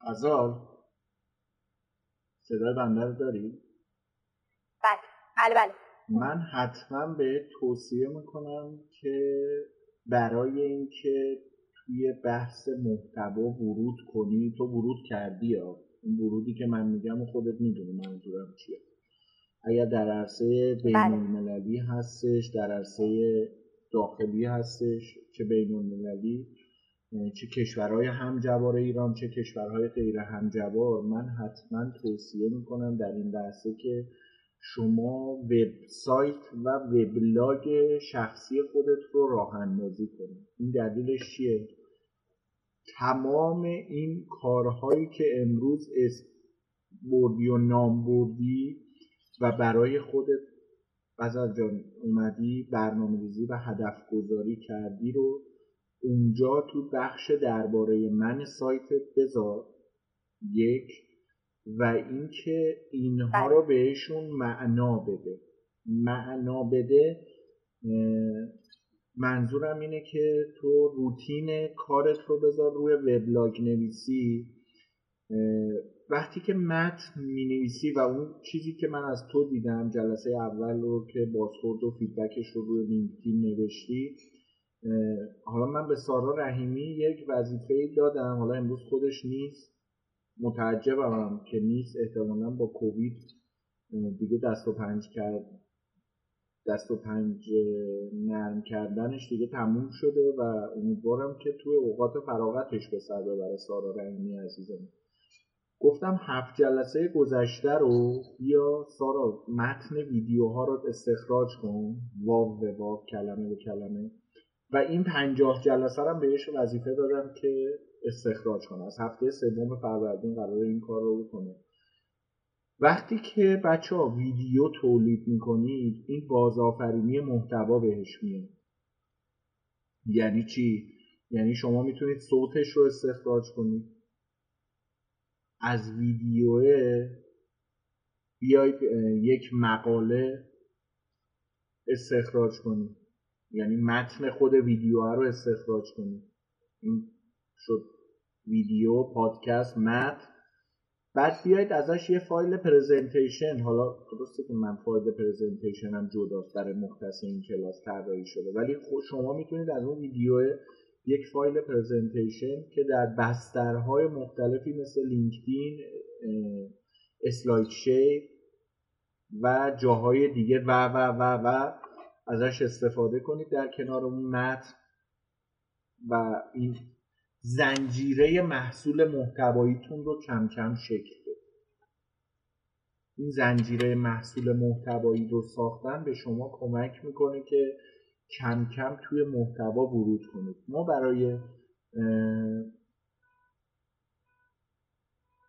ازال صدای بنده رو داری؟ بله بله بله من حتما به توصیه می‌کنم که برای اینکه توی بحث محتوا ورود کنی تو ورود کردی یا این ورودی که من میگم و خودت می‌دونی منظورم چیه اگر در عرصه بین. المللی هستش در عرصه داخلی هستش چه بین المللی چه کشورهای همجوار ایران چه کشورهای غیر همجوار من حتما توصیه می‌کنم در این لحظه که شما وبسایت و وبلاگ شخصی خودت رو راه اندازی کنید. این دلیلش چیه؟ تمام این کارهایی که امروز اسم بردی و نام بردی و برای خودت غزل جان اومدی برنامه ریزی و هدف گذاری کردی رو اونجا تو بخش درباره من سایتت بذار. یک و اینکه اینها رو بله. بهشون معنا بده. معنا بده منظورم اینه که تو روتین کارت رو بذار روی وبلاگ نویسی. وقتی که متن می نویسی و اون چیزی که من از تو دیدم جلسه اول رو که بازخورد و feedback ش رو روی LinkedIn نوشتی حالا من به سارا رحیمی یک وظیفه دادم. حالا امروز خودش نیست. متعجبم که نیست. احتمالا با کووید دیگه دست و پنج کرد. دست و پنج نرم کردنش دیگه تموم شده و امیدوارم که توی اوقات فراغتش به سر ببره سارا رحیمی عزیزم. گفتم هفت جلسه گذشته رو بیا سارا متن ویدیوها رو استخراج کن. واو به واو کلمه به کلمه. و این پنجاه جلسه رو بهش وظیفه دادم که استخراج کنه. از هفته سوم فروردین قرار این کار رو بکنه. وقتی که بچه ها ویدیو تولید می‌کنید این بازآفرینی محتوا بهش میاد یعنی چی؟ یعنی شما می‌تونید صوتش رو استخراج کنید. از ویدیوه بیاید یک مقاله استخراج کنید. یعنی متن خود ویدیو رو استخراج کنید این شد ویدیو پادکست متن. بعد بیاید ازش یه فایل presentation حالا درسته که من فایل presentation هم جداست برای مختص این کلاس طراحی شده. ولی شما می‌تونید از اون ویدیو یک فایل presentation که در بسترهای مختلفی مثل LinkedIn SlideShare و جاهای دیگه و و و و ازش استفاده کنید در کنار اون متن و این زنجیره محصول محتواییتون رو کم کم شکل بدید. این زنجیره محصول محتوایی رو ساختن به شما کمک می‌کنه که کم کم توی محتوا ورود کنید. ما برای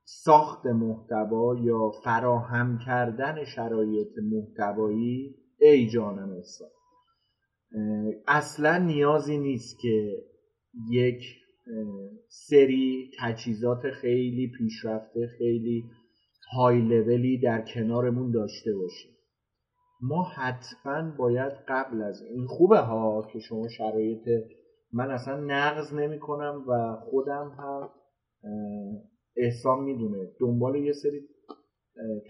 ساخت محتوا یا فراهم کردن شرایط محتوایی ای جانم احسان اصلا نیازی نیست که یک سری تجهیزات خیلی پیشرفته خیلی های لولی در کنارمون داشته باشیم. ما حتما باید قبل از این خوبه ها که شما شرایط من اصلا نقض نمی کنم و خودم هم احسان می‌دونه. دنبال یه سری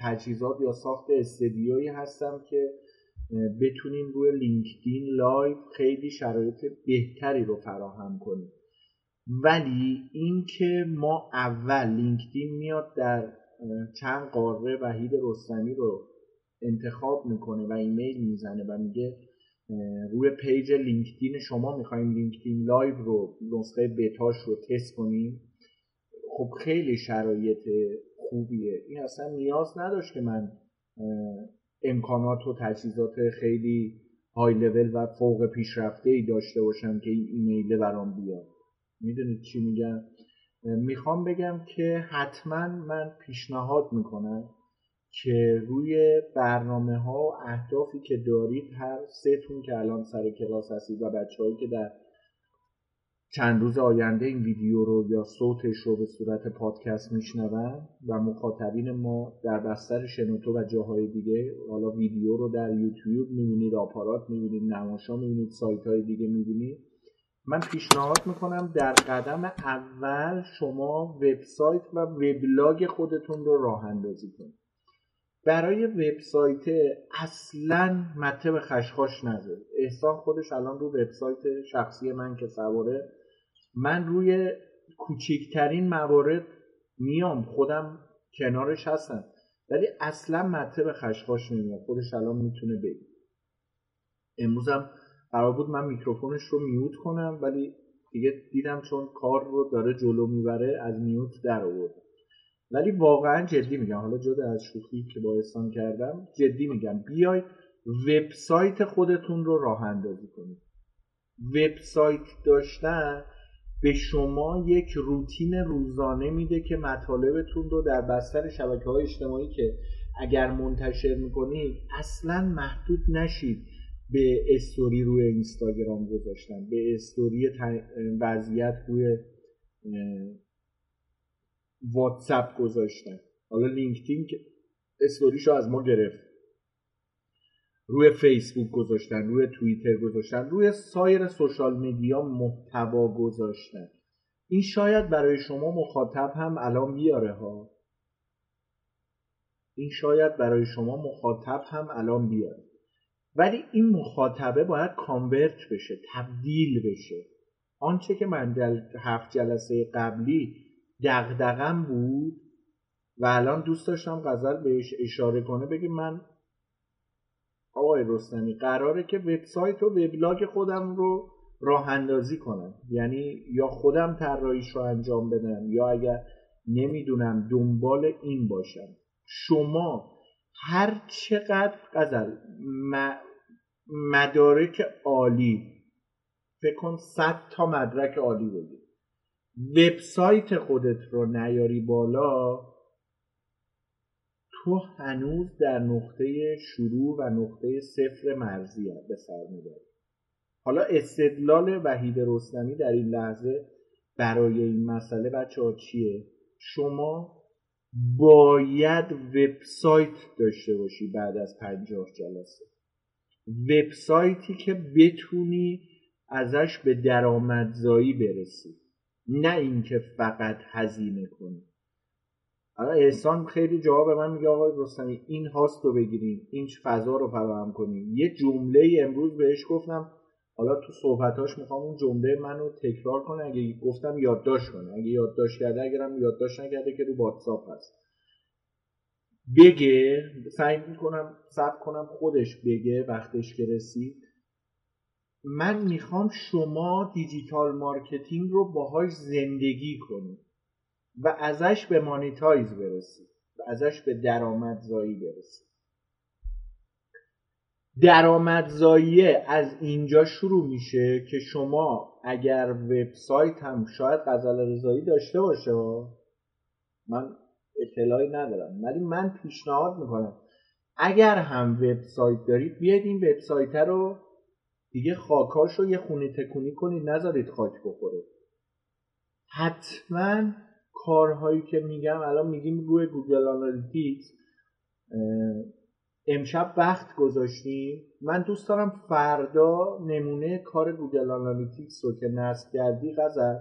تجهیزات یا ساخت استدیویی هستم که بتونیم روی LinkedIn Live خیلی شرایط بهتری رو فراهم کنیم. ولی اینکه ما اول LinkedIn میاد در چند قاره وحید رستمی رو انتخاب می‌کنه و ایمیل می‌زنه و میگه روی page LinkedIn شما می‌خوایم LinkedIn Live رو نسخه بتاش رو تست کنیم. خب خیلی شرایط خوبیه. این اصلا نیاز نداشت که من امکانات و تجهیزات خیلی های لول و فوق پیشرفته ای داشته باشم که این ایمیل برام بیاد. می‌دونید چی میگم؟ می‌خوام بگم که حتما من پیشنهاد می‌کنم که روی برنامه ها و اهدافی که دارید هر سه تون که الان سر کلاس هستید و بچههایی که در چند روز آینده این ویدیو رو یا صوتش رو به صورت پادکست میشنون و مخاطبین ما در بستر شنوتو و جاهای دیگه حالا ویدیو رو در یوتیوب می‌بینید آپارات می‌بینید نماشا می‌بینید سایت های دیگه می‌بینید. من پیشنهاد می‌کنم در قدم اول شما وبسایت و وبلاگ خودتون رو راه اندازی کنید. برای وبسایت اصلا مته به خشخاش نذارید. احسان خودش الان رو وبسایت شخصی من که سواره من روی کوچکترین موارد میام خودم کنارش هستم. ولی اصلا مته به خشخاش نمیاد خودش الان می‌تونه بگی امروزم قرار بود من میکروفونش رو میوت کنم ولی دیگه دیدم چون کار رو داره جلو می‌بره از میوت در آورد. ولی واقعا جدی میگم حالا جدا از شوخی که با احسان کردم جدی میگم. بیاید وبسایت خودتون رو راه اندازی کنید. وبسایت داشتن به شما یک روتین روزانه میده که مطالبتون رو در بستر شبکه های اجتماعی که اگر منتشر می‌کنید اصلا محدود نشید به استوری روی اینستاگرام گذاشتن به استوری وضعیت روی واتساپ گذاشتن. حالا لینکدین استوریشو از ما گرفت. روی فیسبوک گذاشتن روی توییتر گذاشتن روی سایر سوشال میدیا محتوا گذاشتن. این شاید برای شما مخاطب هم الان بیاره ها. این شاید برای شما مخاطب هم الان بیاره. ولی این مخاطبه باید کانورت بشه تبدیل بشه. آنچه که من در هفت جلسه قبلی دغدغم بود و الان دوست داشتم غزل بهش اشاره کنه بگه من آقای رستمی قراره که وبسایت و وبلاگ خودم رو راه اندازی کنم. یعنی یا خودم طراحیش رو انجام بدم یا اگر نمی‌دونم دنبال این باشم. شما هر چقدر غزل مدارک عالی فکر کن صد تا مدرک عالی بگیر وبسایت خودت رو نیاری بالا تو هنوز در نقطه شروع و نقطه صفر مرزی به سر می‌بری حالا استدلال وحید رستمی در این لحظه برای این مسئله بچه ها چیه؟ شما باید وبسایت داشته باشی بعد از پنجاه جلسه. وبسایتی که بتونی ازش به درآمدزایی برسی. نه اینکه فقط هزینه کنی. حالا احسان خیلی جواب من میگه آقای رستمی این هاست رو بگیریم این فضا رو فراهم کنیم. یه جمله امروز بهش گفتم حالا تو صحبتاش می‌خوام اون جمله منو تکرار کنه اگه گفتم یادداشت کنه. اگه یادداشت کرده اگرم یادداشت نکرده که رو واتساپ هست. بگه سعی می‌کنم ثبت کنم خودش بگه وقتش که رسید. من می‌خوام شما digital marketing رو باهاش زندگی کنید. و ازش به monetize برسید و ازش به درآمدزایی برسید درآمدزایی از اینجا شروع میشه که شما اگر وبسایت هم شاید غزل رضایی داشته باشه من اطلاعی ندارم ولی من پیشنهاد می‌کنم. اگر هم وبسایت دارید بیاید این وبسایت رو دیگه خاکاش رو یه خونه تکونی کنید نذارید خاک بخوره. حتما کارهایی که میگم الان میگیم روی Google Analytics امشب وقت گذاشتیم. من دوست دارم فردا نمونه کار Google Analytics رو که نصب کردی غزل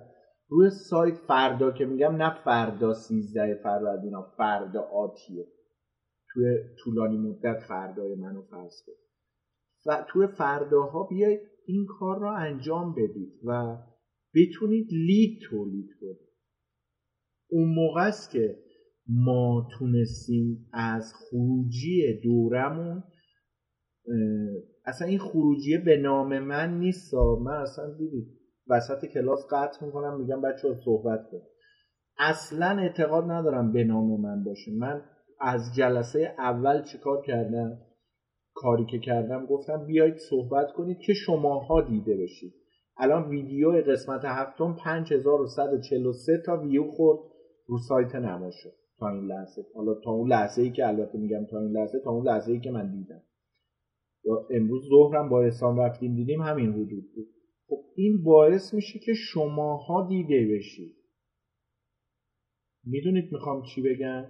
روی سایت فردا که میگم نه فردا سیزده فروردین فردا آتیه. توی طولانی مدت فردای منو فرض و توی فرداها بیایید این کار را انجام بدید و بتونید لید تولید کنید. اون موقع است که ما تونستیم از خروجی دورمون اصلا این خروجیه به نام من نیست من اصلا دیدید وسط کلاس قطع می‌کنم میگم بچه صحبت کن اصلا اعتقاد ندارم به نام من باشه. من از جلسه اول چیکار کردم؟ کاری که کردم گفتم بیایید صحبت کنید که شماها دیده بشید. الان ویدیو قسمت هفتم 5143 تا ویو خورد. رو سایت نما شد تا این لحظه. حالا تا اون لحظه ای که البته میگم تا این لحظه تا اون لحظه ای که من دیدم. امروز ظهرم با احسان رفتیم دیدیم همین حدود بود. خب این باعث میشه که شماها دیده بشید. می‌دونید می‌خوام چی بگم؟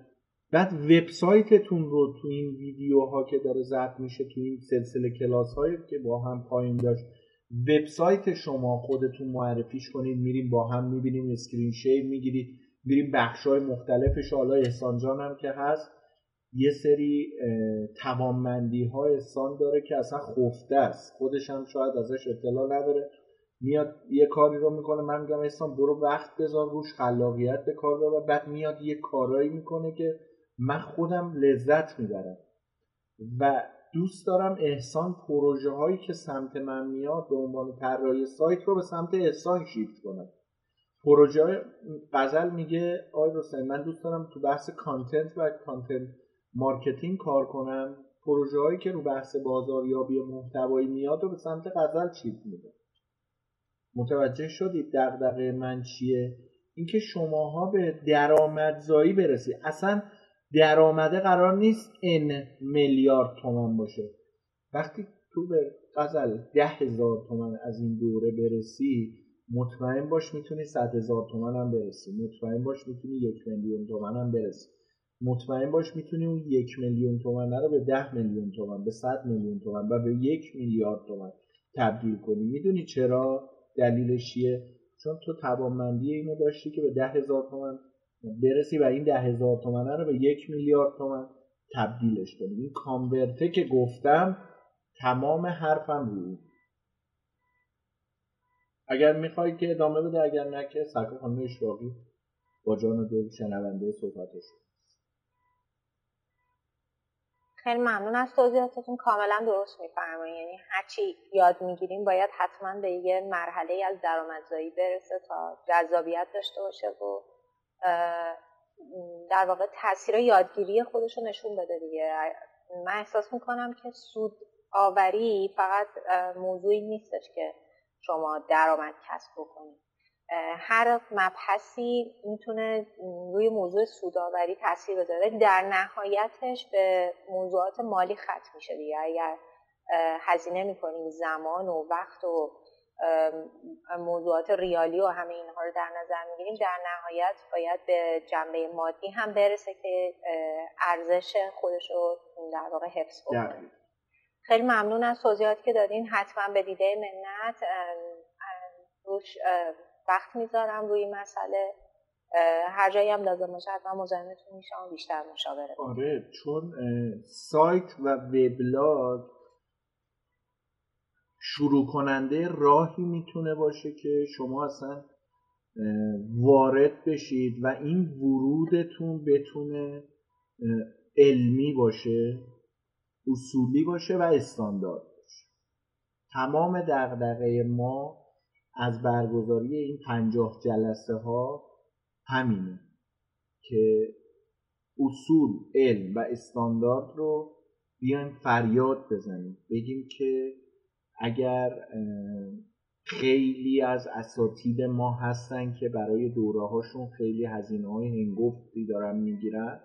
بعد وبسایتتون رو تو این ویدیوها که داره ضبط میشه تو این سلسله کلاس هایی که با هم پایین داشت وبسایت شما خودتون معرفیش کنید میریم با هم می‌بینیم اسکرین شیر می‌گیرید. میریم بخش های مختلفش. حالا احسان جان هم که هست یه سری توانمندی های احسان داره که اصلا خفته است. خودش هم شاید ازش اطلاع نداره. میاد یه کاری رو می‌کنه. من میگم احسان برو وقت بذار روش خلاقیت به کار و بعد میاد یه کارایی می‌کنه که من خودم لذت می‌برم. و دوست دارم احسان پروژه هایی که سمت من میاد به عنوان طراحی سایت رو به سمت احسان شیفت کنم پروژه غزل میگه آقای رستمی من دوست دارم تو بحث content و content marketing کار کنم. پروژه هایی که رو بحث بازاریابی محتوایی میاد و به سمت غزل شیفت میده. متوجه شدید دغدغه من چیه؟ اینکه شماها به درآمدزایی برسید اصلا درآمده قرار نیست n میلیارد تومن باشه. وقتی تو به غزل ده هزار تومن از این دوره برسی مطمئن باش می‌تونی صد هزار تومن هم برسی. مطمئن باش می‌تونی یک میلیون تومن هم برسی. مطمئن باش می‌تونی اون یک میلیون تومن رو به ده میلیون تومن به صد میلیون تومن و به یک میلیارد تومن تبدیل کنی. می‌دونی چرا؟ دلیلش چیه؟ چون تو توانمندی اینو داشتی که به ده هزار تومن برسی و این ده هزار تومنه رو به یک میلیارد تومن تبدیلش کنی. این کانورته که گفتم تمام حرفم روی اگر می‌خوای که ادامه بده اگر نه که سرکا خانم اشراقی با جان دل شنونده صحبتش خیلی ممنون از توضیحاتتون. کاملا درست میفرمایید یعنی هرچی یاد می‌گیریم باید حتما به یه مرحله از درآمدزایی برسه تا جذابیت داشته باشه و در واقع تاثیر یادگیری خودش رو نشون بده دیگه. من احساس می‌کنم که سود آوری فقط موضوعی نیستش که شما درآمد کسب بکنید. هر مبحثی می‌تونه روی موضوع سوداوری تاثیر بذاره. در نهایتش به موضوعات مالی ختم میشه دیگه. اگر هزینه می‌کنیم زمان و وقت و موضوعات ریالی و همه اینها رو در نظر می‌گیریم در نهایت باید به جنبه مادی هم برسه که ارزش خودش رو در واقع حفظ بکنه. خیلی ممنون از توضیحاتی که دادین. حتما به دیده منت روش وقت می‌ذارم روی مسئله. هر جایی هم لازم باشه حتما مزاحمتون میشم بیشتر مشاوره آره چون سایت و وبلاگ شروع کننده راهی می‌تونه باشه که شما اصلا وارد بشید و این ورودتون بتونه علمی باشه. اصولی باشه و استاندارد باشه. تمام دغدغه ما از برگزاری این پنجاه جلسه ها همینه که اصول علم و استاندارد رو بیایم فریاد بزنیم. بگیم که اگر خیلی از اساتید ما هستن که برای دوره هاشون خیلی هزینه های هنگفتی دارن می‌گیرن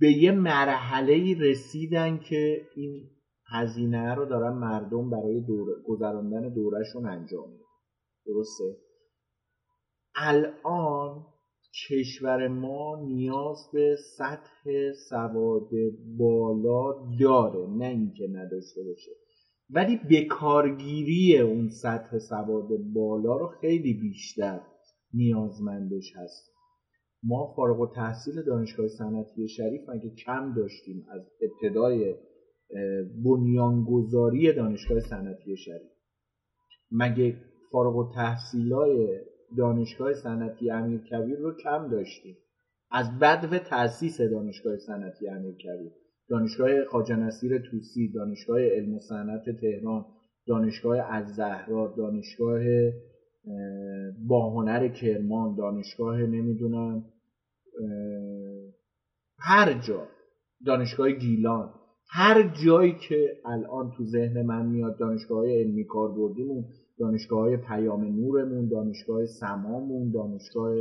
به یه مرحله رسیدن که این هزینه رو دارن مردم برای دور... گذراندن دورهشون انجام میدن. درسته؟ الان کشور ما نیاز به سطح سواد بالا داره نه اینکه نداشته باشه. ولی بکارگیری اون سطح سواد بالا رو خیلی بیشتر نیازمندش هست. ما فارغ و تحصیل دانشگاه صنعتی شریف مگه کم داشتیم از ابتدای بنیانگذاری دانشگاه صنعتی شریف. مگه فارغ و تحصیلای دانشگاه صنعتی امیرکبیر رو کم داشتیم؟ از بدو تاسیس دانشگاه صنعتی امیرکبیر دانشگاه خواجه نصیر توسی دانشگاه علم و صنعت تهران دانشگاه الزهرا دانشگاه باهنر کرمان دانشگاه نمی‌دونم هر جا دانشگاه گیلان هر جایی که الان تو ذهن من میاد دانشگاه علمی کاربردیمون دانشگاه های پیام نورمون دانشگاه سمامون دانشگاه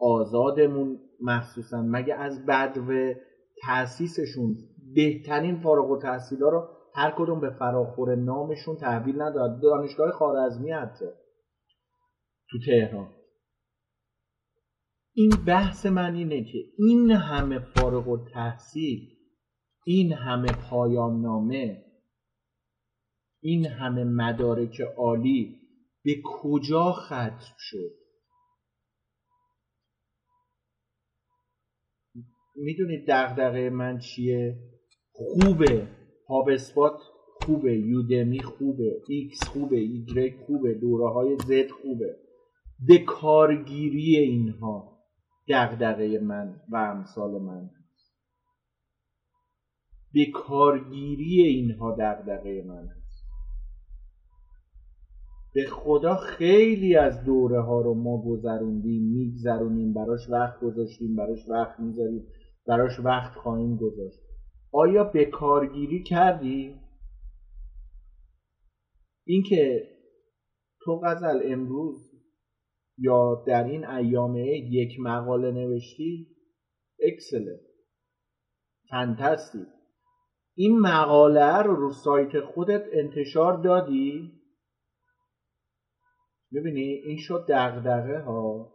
آزادمون مخصوصا مگه از بدو تاسیسشون بهترین فارغ و تحصیلا رو هر کدوم به فراخور نامشون تحویل نداد؟ دانشگاه خارزمی حتی. تو تهران. این بحث من اینه که این همه فارغ و تحصیل این همه پایان نامه این همه مدارک عالی به کجا ختم شد؟ می‌دونید دغدغه من چیه؟ خوبه. HubSpot خوبه. Udemy خوبه. ایکس خوبه. ایگرگ خوبه. دوره های زد خوبه. به کارگیری اینها دغدغه من و امثال من به کارگیری اینها دغدغه من به خدا خیلی از دوره ها رو ما گذروندیم میگذرونیم براش وقت گذاشتیم براش وقت می‌ذاریم براش وقت خواهیم گذاشت. آیا به کارگیری کردی؟ اینکه تو غزل امروز یا در این ایام یک مقاله نوشتی؟ اکسله فانتاستیک این مقاله رو رو سایت خودت انتشار دادی؟ ببینی این شد دغدغه ها.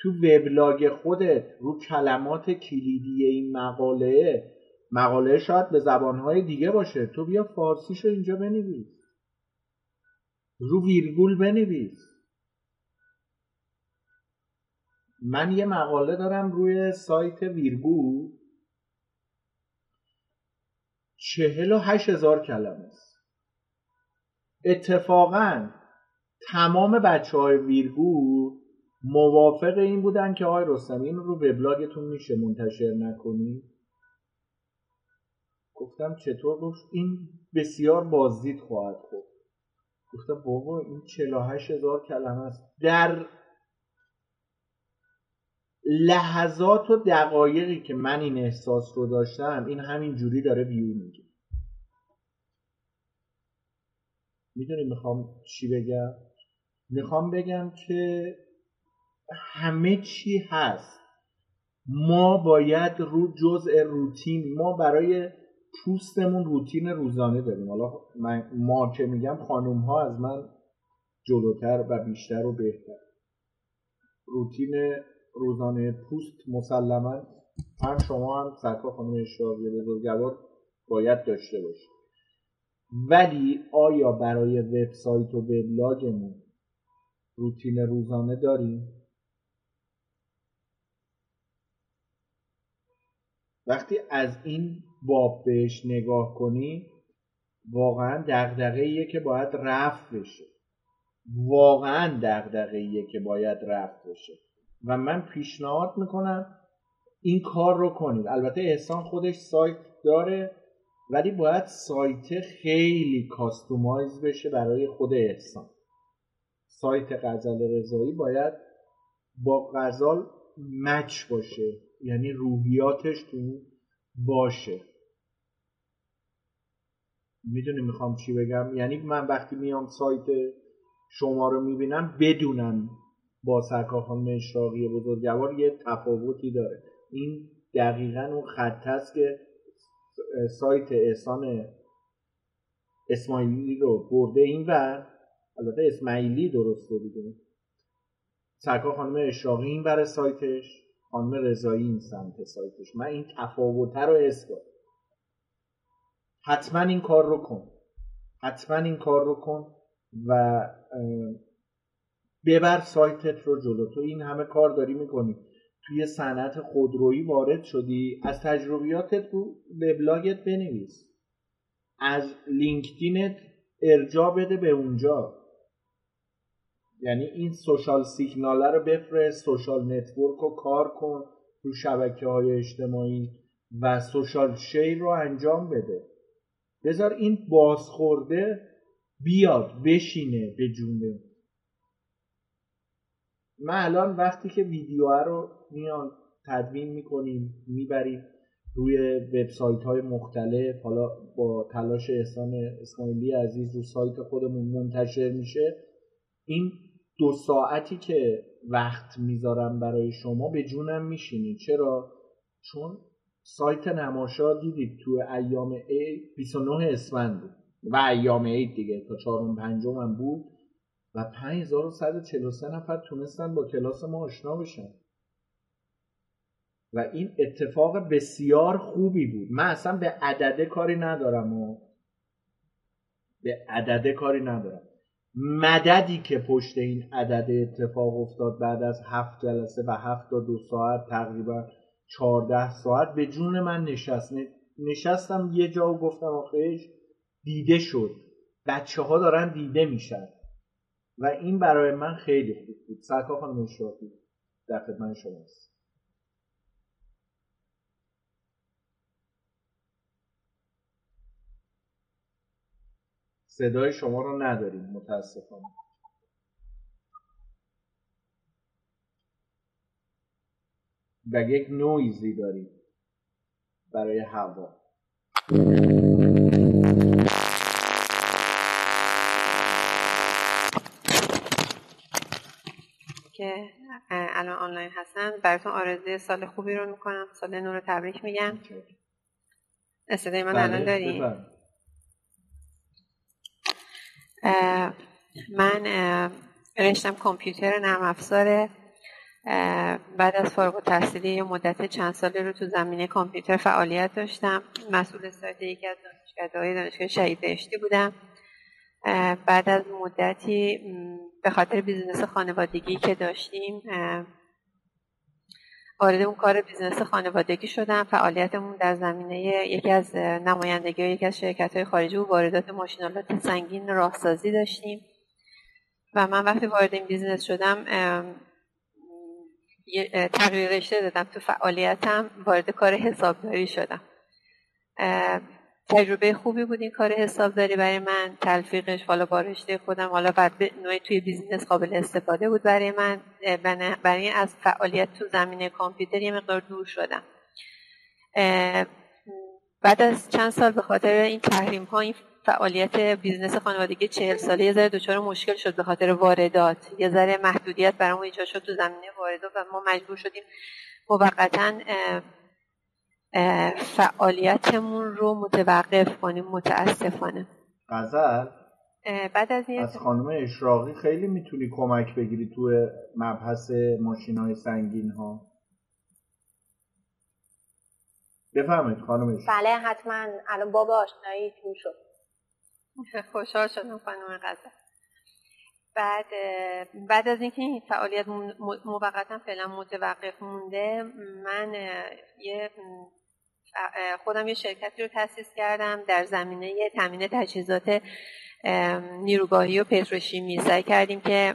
تو وبلاگ خودت رو کلمات کلیدی این مقاله مقاله شاید به زبانهای دیگه باشه. تو بیا فارسیشو اینجا بنویس. رو ویرگول بنویس. من یه مقاله دارم روی سایت ویرگول چهل و هشت هزار کلمه است. اتفاقا تمام بچه های ویرگول موافق این بودن که آقای رستمی این رو وبلاگتون میشه منتشر نکنی. گفتم چطور؟ گفت این بسیار بازدید خواهد خود گفتم بابا این 48 هزار کلمه است. در لحظات و دقایقی که من این احساس رو داشتم این همین جوری داره ویو میگه. می‌دونی می‌خوام چی بگم؟ می‌خوام بگم که همه چی هست. ما باید رو جزء روتین ما برای پوستمون روتین روزانه داریم. حالا ما که میگم خانوم ها از من جلوتر و بیشتر و بهتر. روتین روزانه پوست مسلما. هم شما هم سرکار خانم اشراقی بزرگوار باید داشته باشید. ولی آیا برای وبسایت و وبلاگمون روتین روزانه داریم؟ وقتی از این باب بهش نگاه کنی واقعا دغدغه که باید رفت بشه. واقعا دغدغه که باید رفت بشه. و من پیشنهاد می‌کنم این کار رو کنید. البته احسان خودش سایت داره ولی باید سایت خیلی کاستومایز بشه برای خود احسان. سایت غزل رضایی باید با غزال مچ باشه یعنی روحیاتش تو باشه. می‌دونی می‌خوام چی بگم؟ یعنی من وقتی میام سایت شما رو می‌بینم بدونم با سرکار اشراقی بزرگوار یه تفاوتی داره. این دقیقا اون خط است که سایت احسان اسماعیلی رو برده. این و البته اسماعیلی درسته دیگه. سرکار خانم اشراقی این بر سایتش خانم رضایی این سمت سایتش. من این تفاوته رو حس حتما این کار رو کن. حتما این کار رو کن و ببر سایتت رو جلو. تو این همه کار داری می‌کنی. توی صنعت خودرویی وارد شدی. از تجربیاتت رو وبلاگت بنویس. از LinkedIn ت ارجاع بده به اونجا. یعنی این social signal ه رو بفرست social network رو کار کن رو شبکه های اجتماعی و social share رو انجام بده. بذار این بازخورده بیاد بشینه به جونه من الان وقتی که ویدیو رو میان تدوین می‌کنیم می‌بریم روی وبسایت های مختلف حالا با تلاش احسان اسماعیلی عزیز رو سایت خودمون منتشر میشه این دو ساعتی که وقت می‌ذارم برای شما به جونم میشینید چرا؟ چون سایت نماشا دیدید تو ایام ای 29 اسفند و ایام عید دیگه تا چهارم پنجم هم بود. و 5143 نفر تونستن با کلاس ما آشنا بشن. و این اتفاق بسیار خوبی بود. من اصلا به عدده کاری ندارم و به عدده کاری ندارم. مددی که پشت این عدد اتفاق افتاد بعد از هفت جلسه و هفت تا دو ساعت تقریبا چهارده ساعت به جون من نشست. نشستم یه جا و گفتم آخیش دیده شد. بچه ها دارن دیده میشن. و این برای من خیلی خوب بود. سرکا خانم شاهی در خدمت شماست صدای شما رو نداریم متاسفانه. و یک نویزی داریم برای هوا. که الان آنلاین هستن. براتون آرزوی سال خوبی رو می‌کنم. سال نور رو تبریک میگم. صدای من الان بله، داریم من رشتم کامپیوتر نرم افزاره. بعد از فارغ التحصیلی یه مدت چند ساله رو تو زمینه کامپیوتر فعالیت داشتم. مسئول سایت یکی از دانشگاه دانشگاه شهید بهشتی بودم. بعد از مدتی به خاطر business خانوادگی که داشتیم وارد اون کار business خانوادگی شدم. فعالیتمون در زمینه یکی از نمایندگی یکی از شرکت های خارجی و واردات ماشین‌آلات سنگین راهسازی داشتیم. و من وقتی وارد این business شدم تغییر رشته دادم تو فعالیتم. وارد کار حسابداری شدم. تجربه خوبی بود این کار حسابداری برای من تلفیقش حالا با رشته خودم حالا بعد نوعی توی business قابل استفاده بود برای من. برای از فعالیت تو زمینه کامپیوتر یه مقدار دور شدم. بعد از چند سال به خاطر این تحریم ها این فعالیت business خانوادگی چهل ساله یه ذره دچار مشکل شد به خاطر واردات. یه ذره محدودیت برامون ایجاد شد تو زمینه واردات و ما مجبور شدیم موقتا فعالیتمون رو متوقف کنیم متاسفانه. غزل؟ بعد از از خانم اشراقی خیلی می‌تونی کمک بگیری تو مبحث ماشین های سنگین ها بفهمید خانم اشراقی. بله حتما. الان بابا آشنایی تو شد. خوشحال شدم خانم غزل. بعد بعد از اینکه این فعالیت موقتا فعلا متوقف مونده من یه خودم یه شرکتی رو تاسیس کردم در زمینه تامین تجهیزات نیروگاهی و پتروشیمی. سعی کردیم که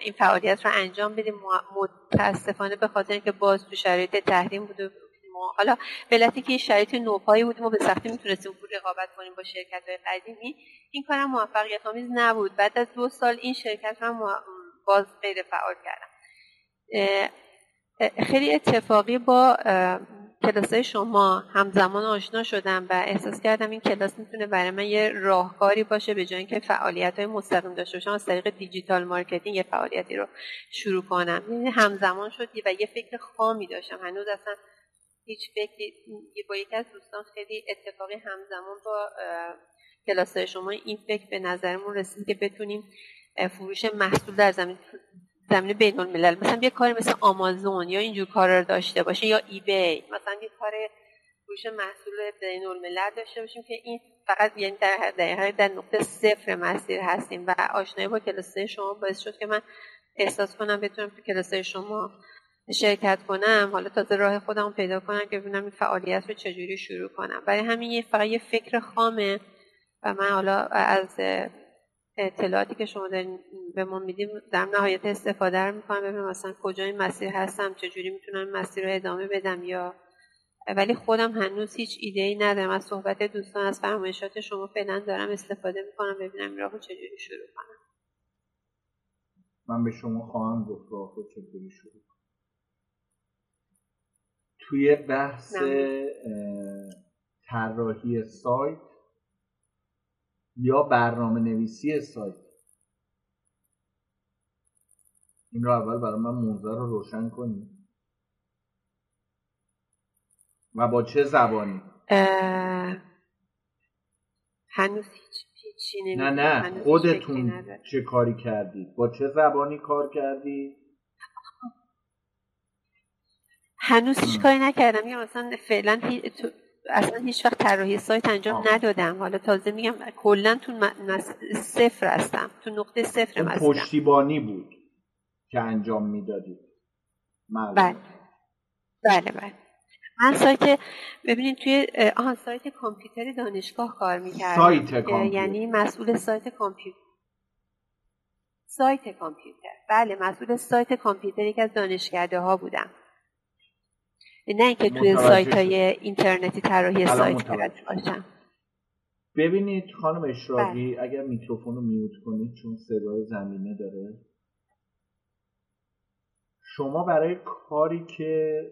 این فعالیت رو انجام بدیم. متاسفانه به خاطر اینکه باز تو شرایط تحریم بود حالا به که شرایط نوپایی بودیم و به سختی می‌تونستیم رقابت کنیم با شرکت های قدیمی. این کارم موفقیت آمیز نبود. بعد از دو سال این شرکت رو باز غیر فعال کردم. خیلی اتفاقی با کلاس شما همزمان آشنا شدم و احساس کردم این کلاس می‌تونه برای من یه راهکاری باشه به جای اینکه فعالیت های مستقیم داشته باشم از طریق digital marketing یه فعالیتی رو شروع کنم. یعنی همزمان شد و یه فکر خامی داشتم. هنوز اصلا هیچ فکری با یکی از دوستان خیلی اتفاقی همزمان با کلاس شما این فکر به نظرمون رسید که بتونیم فروش محصول در زمین زمین بین الملل مثلا یه کاری مثل آمازون یا اینجور کار رو داشته باشه یا ای بی مثلا یه کار فروش محصول بین الملل داشته باشیم که این فقط یعنی در در, در نقطه صفر مسیر هستیم و آشنایی با کلاسه شما باعث شد که من احساس کنم بتونم تو کلاسه شما شرکت کنم. حالا تازه راه خودم پیدا کنم که ببینم این فعالیت رو چجوری شروع کنم. برای همین یه فقط یه فکر خامه و من حالا از اطلاعاتی که شما دارین به ما میدیم در نهایت استفاده رو می‌کنم ببینم مثلا کجا این مسیر هستم چجوری می‌تونم مسیر رو ادامه بدم یا ولی خودم هنوز هیچ ایده ای ندارم. از صحبت دوستان از فرمایشات شما فعلا دارم استفاده می‌کنم ببینم این راهو چجوری شروع کنم. من به شما خواهم گفت راهو چجوری شروع کنم. توی بحث طراحی سایت یا برنامه نویسی سایت. این رو اول برای من موضوع رو روشن کنید و با چه زبانی؟ هنوز هیچ هیچی نه نه. خودتون چه کاری کردید؟ با چه زبانی کار کردید هنوز هیچ کاری نکردم. یا مثلا فعلا اصلا هیچ وقت طراحی سایت انجام آه. ندادم. حالا تازه میگم کلا تو صفر هستم. تو نقطه صفر هستم پشتیبانی بود که انجام می‌دادید بله. بله بله. من سایت ببینید توی آن سایت کامپیوتر دانشگاه کار می‌کردم. سایت کامپیوتر. یعنی مسئول سایت کامپیوتر. سایت کامپیوتر. بله مسئول سایت کامپیوتر. یکی از دانشکده ها بودم. نه اینکه توی سایت های اینترنتی طراحی سایت باشم. ببینید خانم اشراقی بله. اگر میکروفون رو میوت کنید چون صدای زمینه داره. شما برای کاری که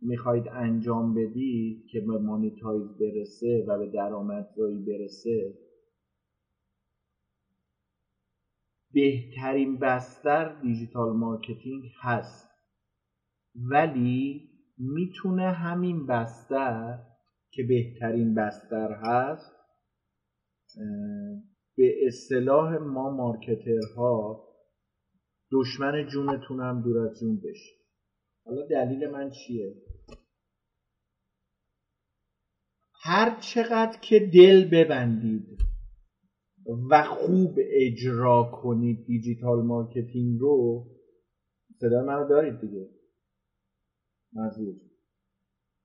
می‌خواید انجام بدید که به monetize برسه و به درآمدزایی برسه بهترین بستر digital marketing هست. ولی می‌تونه همین بستر که بهترین بستر هست به اصطلاح ما marketer ها دشمن جونتون هم دور از جون بشه. حالا دلیل من چیه؟ هر چقدر که دل ببندید و خوب اجرا کنید digital marketing رو صدا منو دارید دیگه. مزید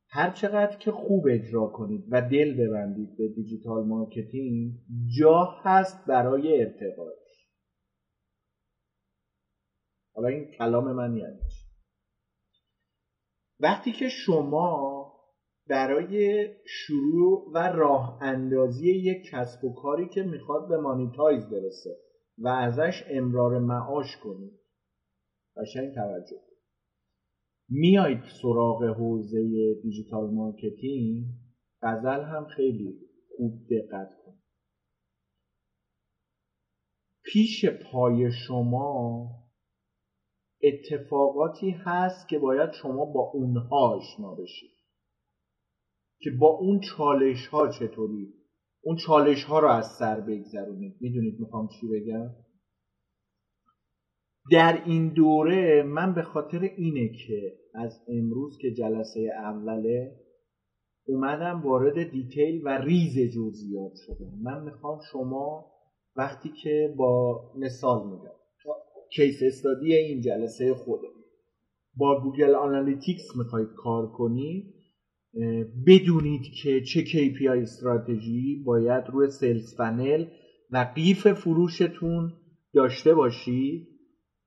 هر چقدر که خوب اجرا کنید و دل ببندید به digital marketing جا هست برای ارتقاش حالا این کلام من یعنی وقتی که شما برای شروع و راه اندازی یک کسب و کاری که می‌خواد به monetize برسه و ازش امرار معاش کنید قشنگ توجه میایید سراغ حوزه digital marketing غزل هم خیلی خوب دقت کن پیش پای شما اتفاقاتی هست که باید شما با اونها آشنا بشید. که با اون چالش ها چطوری؟ اون چالش ها رو از سر بگذرونید. می‌دونید می‌خوام چی بگم؟ در این دوره من به خاطر اینه که از امروز که جلسه اوله اومدم وارد detail و ریز جزئیات شدم. من می‌خوام شما وقتی که با مثال میگم case study این جلسه خوده با Google Analytics می‌خواید کار کنید بدونید که چه KPI استراتژی باید روی sales funnel و قیف فروشتون داشته باشید.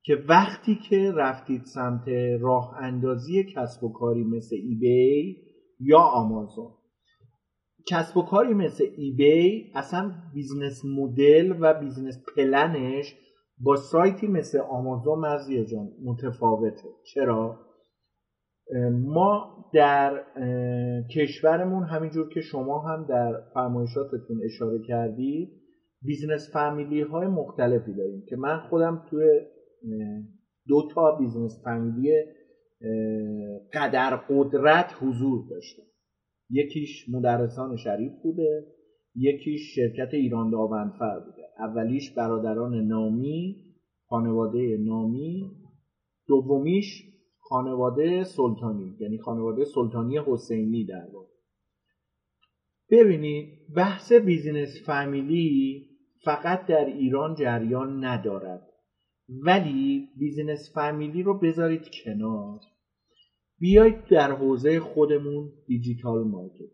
که وقتی که رفتید سمت راه اندازی کسب و کاری مثل eBay یا آمازون کسب و کاری مثل eBay اصلا business model و business plan ش با سایتی مثل آمازون مرضیه جان متفاوته چرا؟ ما در کشورمون همینجور که شما هم در فرمایشاتتون اشاره کردید business فامیلی های مختلفی داریم که من خودم توی دو تا business فامیلی قدر قدرت حضور داشتم یکیش مدرسان شریف بوده یکیش شرکت ایران داوندفر بوده. اولیش برادران نامی خانواده نامی دومیش خانواده سلطانی یعنی خانواده سلطانی حسینی در واقع. ببینید بحث business فامیلی فقط در ایران جریان ندارد. ولی business فامیلی رو بذارید کنار. بیایید در حوزه خودمون digital marketing.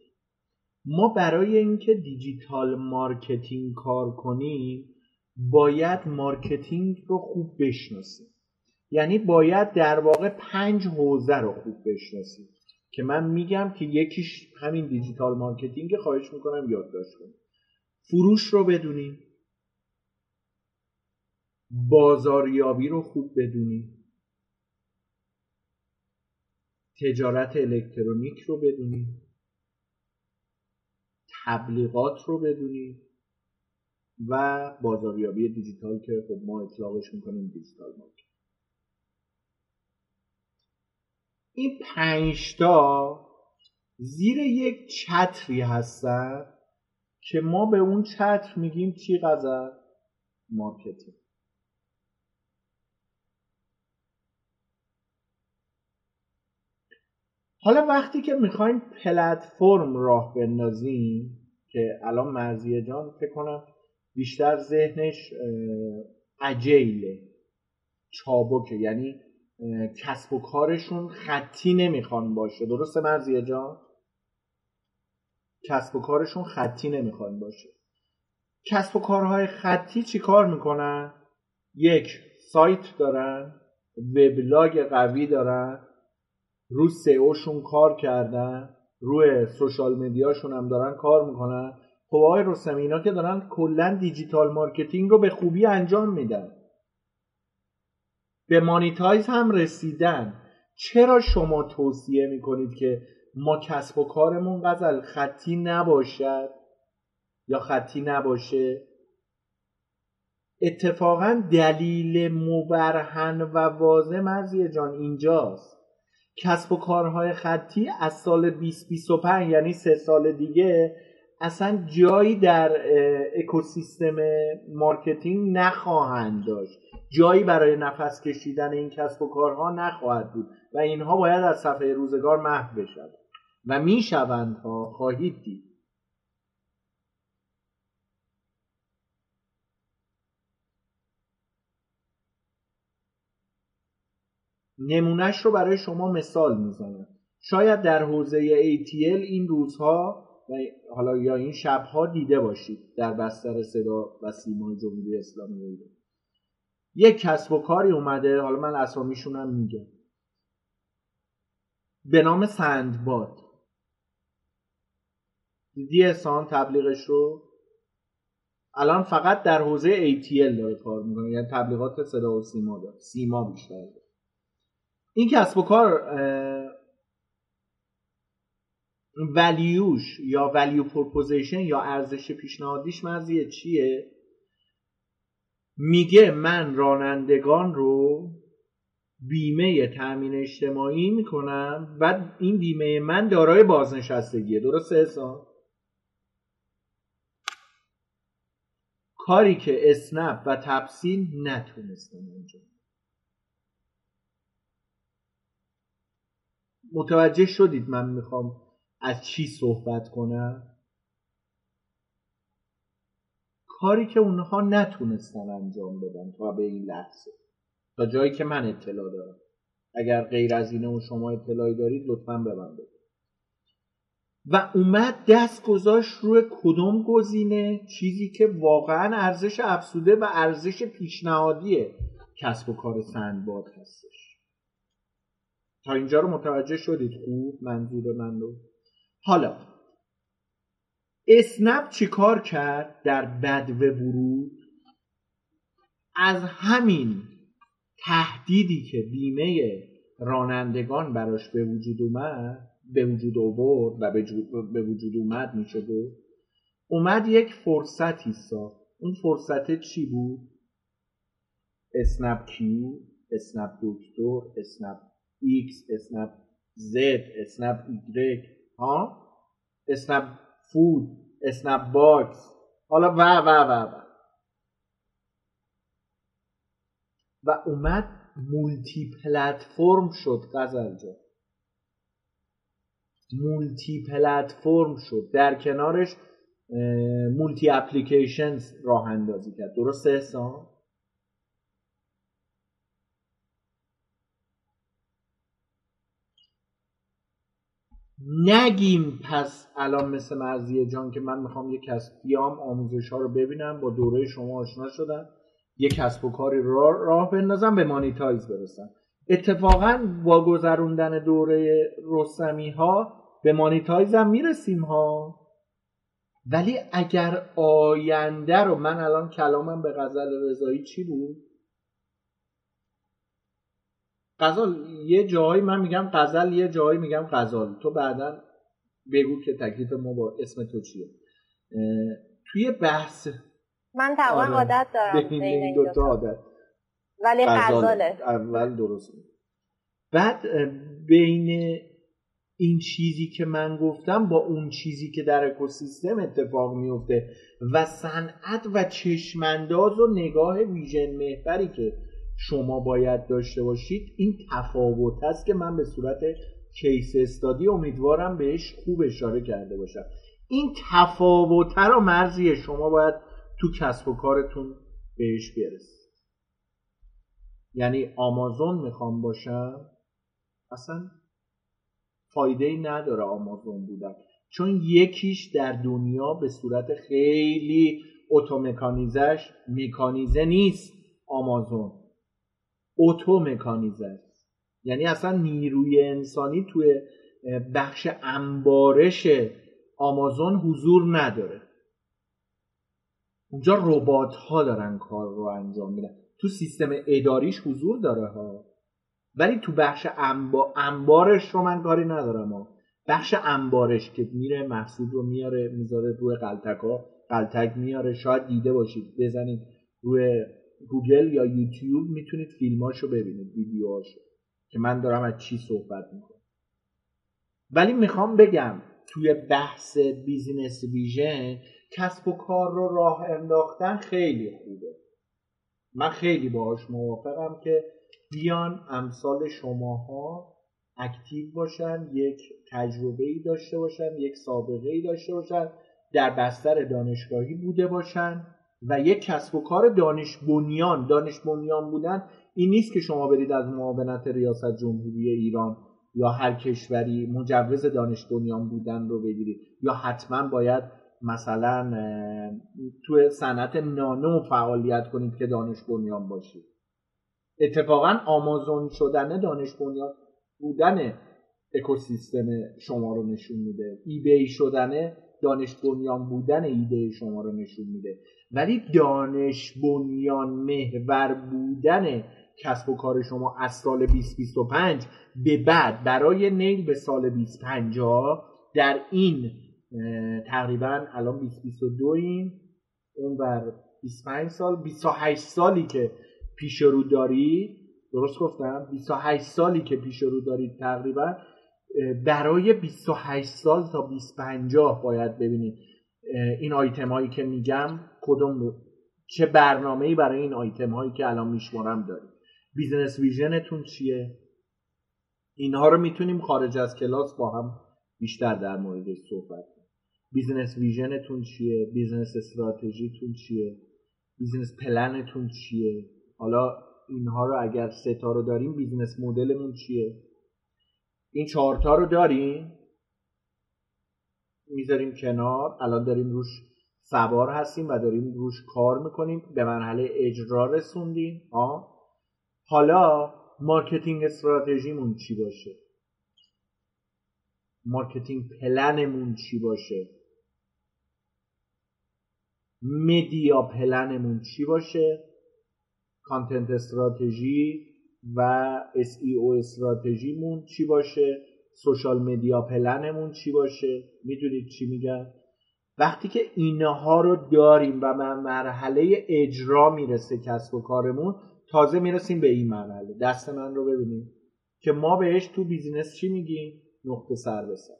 ما برای اینکه digital marketing کار کنیم باید marketing رو خوب بشناسیم. یعنی باید در واقع پنج حوزه رو خوب بشناسیم. که من میگم که یکیش همین digital marketing خواهش می‌کنم یادداشت کنیم فروش رو بدونیم. بازاریابی رو خوب بدونیم تجارت الکترونیک رو بدونیم تبلیغات رو بدونیم و بازاریابی دیجیتال که خب ما اطلاقش می‌کنیم دیجیتال مارکت. این پنجتا زیر یک چتری هستن که ما به اون چتر میگیم چی غذا marketing. حالا وقتی که می‌خوایم پلتفرم راه بندازیم که الان مرضیه جان فکر کنم بیشتر ذهنش agile ه چابکه یعنی کسب و کارشون خطی نمی‌خوان باشه. درسته مرضیه جان؟ کسب و کارشون خطی نمی‌خوان باشه. کسب و کارهای خطی چی کار می‌کنن؟ یک سایت دارن وبلاگ قوی دارن. رو سئوشون کار کردن روی social media شون هم دارن کار می‌کنن. خب آقای رستمی اینا که دارن کلا digital marketing رو به خوبی انجام میدن. به مانیتایز هم رسیدن. چرا شما توصیه می‌کنید که ما کسب و کارمون غزل خطی نباشد؟ یا خطی نباشه؟ اتفاقا دلیل مبرهن و واضح مرزی جان اینجاست. کسب و کارهای خطی از سال 2025 یعنی سه سال دیگه اصلا جایی در اکوسیستم marketing نخواهند داشت. جایی برای نفس کشیدن این کسب و کارها نخواهد بود و اینها باید از صفحه روزگار محو بشود و می‌شوند ها خواهید دید. نمونهش رو برای شما مثال می‌زنم شاید در حوزه ATL این روزها و حالا یا این شبها دیده باشید در بستر صدا و سیمای جمهوری اسلامی ایران. یک کسب و کاری اومده حالا من اسامیشونم میگم. به نام سندباد. دیدی احسان تبلیغش رو؟ الان فقط در حوزه ATL داره کار می‌کنه یعنی تبلیغات صدا و سیما داره. سیما بیشتر این کسب و کار value ش یا value proposition یا ارزش پیشنهادیش مرضیه چیه؟ میگه من رانندگان رو بیمه تأمین اجتماعی می‌کنم و این بیمه من دارای بازنشستگیه. درسته حساب؟ کاری که اسنپ و تپسین نتونستن انجام متوجه شدید من می‌خوام از چی صحبت کنم؟ کاری که اونها نتونستن انجام بدن تا به این لحظه. تا جایی که من اطلاع دارم. اگر غیر از اینه و شما اطلاعی دارید لطفا به من بگید. و اومد دست گذاشت روی کدوم گزینه؟ چیزی که واقعا ارزش افسوده و ارزش پیشنهادی کسب و کار سندباد هستش. تا اینجا رو متوجه شدید؟ خوب منظور من رو. حالا اسنپ چیکار کرد در بدو ورود؟ از همین تهدیدی که بیمه رانندگان براش به وجود اومد به وجود آورد و به وجود اومد میشه گفت اومد یک فرصتی ساخت. اون فرصت چی بود؟ اسنپ کیو اسنپ دکتر اسنپ ایکس اسنپ زد اسنپ ایگرگ ها؟ اسنپ فود اسنپ باکس حالا و و و و. و اومد مولتی پلتفرم شد غزل جا. multi platform شد. در کنارش مولتی اپلیکیشن راه اندازی کرد. درسته احسان؟ نگیم پس الان مثل مرزیه جان که من می‌خوام یک کسب بیام آموزش ها رو ببینم با دوره شما آشنا شدم یک کسب و کاری راه, راه بندازم به مانیتایز برسم. اتفاقا با گذروندن دوره رستمی ها به مانیتایز هم می‌رسیم ها. ولی اگر آینده رو من الان کلامم به غزل رضایی چی بود؟ غزل یه جایی من میگم غزل یه جایی میگم غزال. تو بعدا بگو که تکلیف ما با اسم تو چیه. توی بحث من تقریبا آره. عادت دارم. بین این دوتا عادت. ولی غزاله. اول درست. بعد بین این چیزی که من گفتم با اون چیزی که در اکوسیستم اتفاق میفته و صنعت و چشمانداز و نگاه ویژن محوری که شما باید داشته باشید این تفاوت است که من به صورت کیس استادی امیدوارم بهش خوب اشاره کرده باشم. این تفاوت رو مرزی شما باید تو کسب و کارتون بهش برسید. یعنی آمازون می‌خوام باشم اصلا فایده ای نداره آمازون بودن. چون یکیش در دنیا به صورت خیلی اتومکانیزش مکانیزه نیست آمازون. اتو مکانیزه است. یعنی اصلا نیروی انسانی توی بخش انبارش آمازون حضور نداره. اونجا ربات ها دارن کار رو انجام میدن. تو سیستم اداریش حضور داره ها. ولی تو بخش انبا... انبارش رو من کاری ندارم ها. بخش انبارش که میره محصول رو میاره می‌ذاره روی غلتک ها غلتک میاره. شاید دیده باشید. بزنید روی گوگل یا یوتیوب می‌تونید فیلماشو ببینید ویدیوهاشو که من دارم از چی صحبت می‌کنم. ولی می‌خوام بگم توی بحث business vision کسب و کار رو راه انداختن خیلی خوبه. من خیلی باهاش موافقم که بیان امثال شماها اکتیو باشن یک تجربه ای داشته باشن یک سابقه ای داشته باشن در بستر دانشگاهی بوده باشن. و یک کسب و کار دانش بنیان دانش بنیان بودن این نیست که شما برید از معاونت ریاست جمهوری ایران یا هر کشوری مجوز دانش بنیان بودن رو بگیرید. یا حتما باید مثلا تو صنعت نانو فعالیت کنید که دانش بنیان باشید اتفاقا آمازون شدن دانش بنیان بودن اکوسیستم شما رو نشون میده. ای بی شدن دانش بنیان بودن ایده شما رو نشون میده. ولی دانش بنیان محور بودن کسب و کار شما از سال 2025 به بعد برای نیل به سال 2050 در این تقریبا الان 2022 این اون بر 25 سال 28 سالی که پیش رو دارید درست گفتم؟ 28 سالی که پیش رو دارید تقریبا برای 28 سال تا 2050 باید ببینید. این آیتم هایی که میگم کدوم چه برنامه ای برای این آیتم هایی که الان میشمارم دارید business vision تون چیه؟ اینها رو می‌تونیم خارج از کلاس با هم بیشتر در موردش صحبت کنیم. business vision تون چیه؟ business strategy تون چیه؟ business plan تون چیه؟ حالا اینها رو اگر سه تا رو داریم business model مون چیه؟ این چهارتا رو داریم. می‌ذاریم کنار. الان داریم روش سوار هستیم و داریم روش کار می‌کنیم. به مرحله اجرا رسوندیم. آه. حالا marketing strategy مون چی باشه؟ marketing plan مون چی باشه؟ media plan مون چی باشه؟ content strategy و SEO strategy مون چی باشه؟ social media plan مون چی باشه؟ می‌دونید چی میگن وقتی که اینها رو داریم و به مرحله اجرا می‌رسه کسب و کارمون تازه می‌رسیم به این مرحله. دست من رو ببینیم که ما بهش تو بیزینس چی میگیم؟ نقطه سر به سر.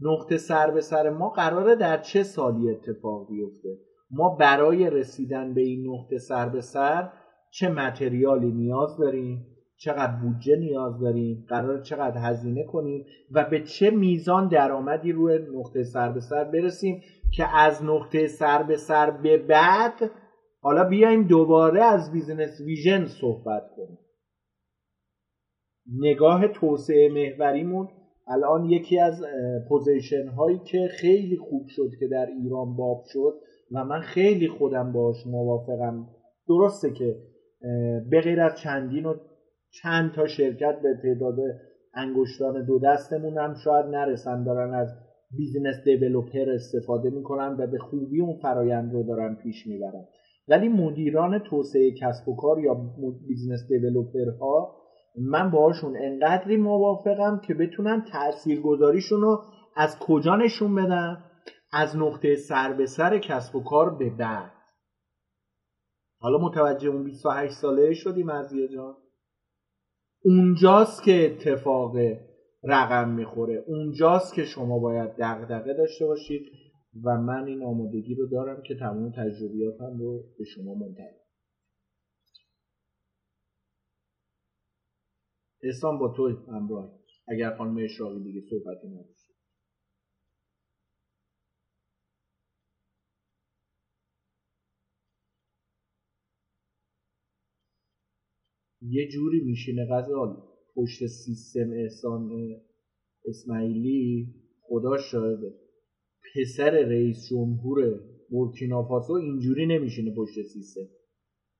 نقطه سر به سر ما قراره در چه سالی اتفاق بیفته؟ ما برای رسیدن به این نقطه سر به سر چه متریالی نیاز داریم؟ چقدر بودجه نیاز داریم قرار چقدر هزینه کنیم و به چه میزان درآمدی روی نقطه سر به سر برسیم که از نقطه سر به سر به بعد حالا بیایم دوباره از business vision صحبت کنیم. نگاه توسعه محوریمون الان یکی از position هایی که خیلی خوب شد که در ایران باب شد و من خیلی خودم باش موافقم. درسته که به غیر از چندین و چند تا شرکت به تعداد انگشتان دو دستمون هم شاید نرسن دارن از business developer استفاده می‌کنن و به خوبی اون فرایند رو دارن پیش می‌برن. ولی مدیران توسعه کسب و کار یا بیزینس ها من باهاشون انقدری موافقم که بتونن تاثیرگذاریشون رو از کجا نشون بدن؟ از نقطه سر به سر کسب و کار به بعد. حالا متوجه اون 28 ساله شدی مرزیه جان. اونجاست که اتفاق رقم می‌خوره. اونجاست که شما باید دغدغه داشته باشید و من این آمادگی رو دارم که تمام تجربیاتم رو به شما منتقل احسان با تو همراه. اگر خانم اشراقی دیگه صحبتی نداشت یه جوری میشینه غزال. پشت سیستم احسان اسماعیلی خدا شاهده. پسر رئیس جمهور بورکینافاسو اینجوری نمیشینه پشت سیستم.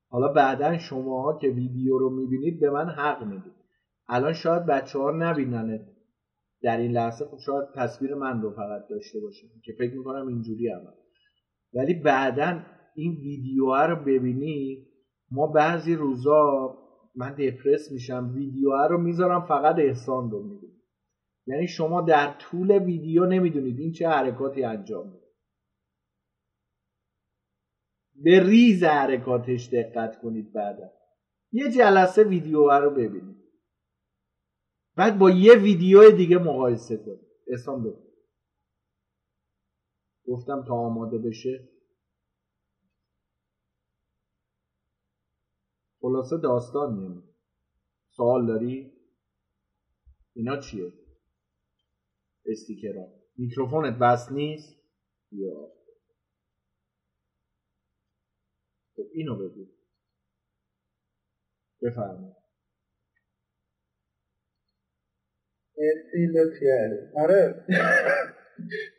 حالا بعدا شماها که ویدیو رو می‌بینید به من حق می‌دید. الان شاید بچه ها نبیننه در این لحظه خب شاید تصویر من رو فقط داشته باشه که فکر می‌کنم اینجوری هم ولی بعدا این ویدیو رو ببینی ما بعضی روزا من دپرس میشم ویدیو رو می‌ذارم فقط احسان رو می‌بینم. یعنی شما در طول ویدیو نمی‌دونید این چه حرکاتی انجام میده. به ریز حرکاتش دقت کنید بعدا. یه جلسه ویدیو رو ببینید. بعد با یه ویدیو دیگه مقایسه کنید. احسان ببین گفتم تا آماده بشه. خلاصه داستان میمونه سوال داری؟ اینا چیه؟ استیکرها. میکروفونت بس نیست؟ یا. خب اینو بگو. بفرمایید. مرسی لطفیه آره.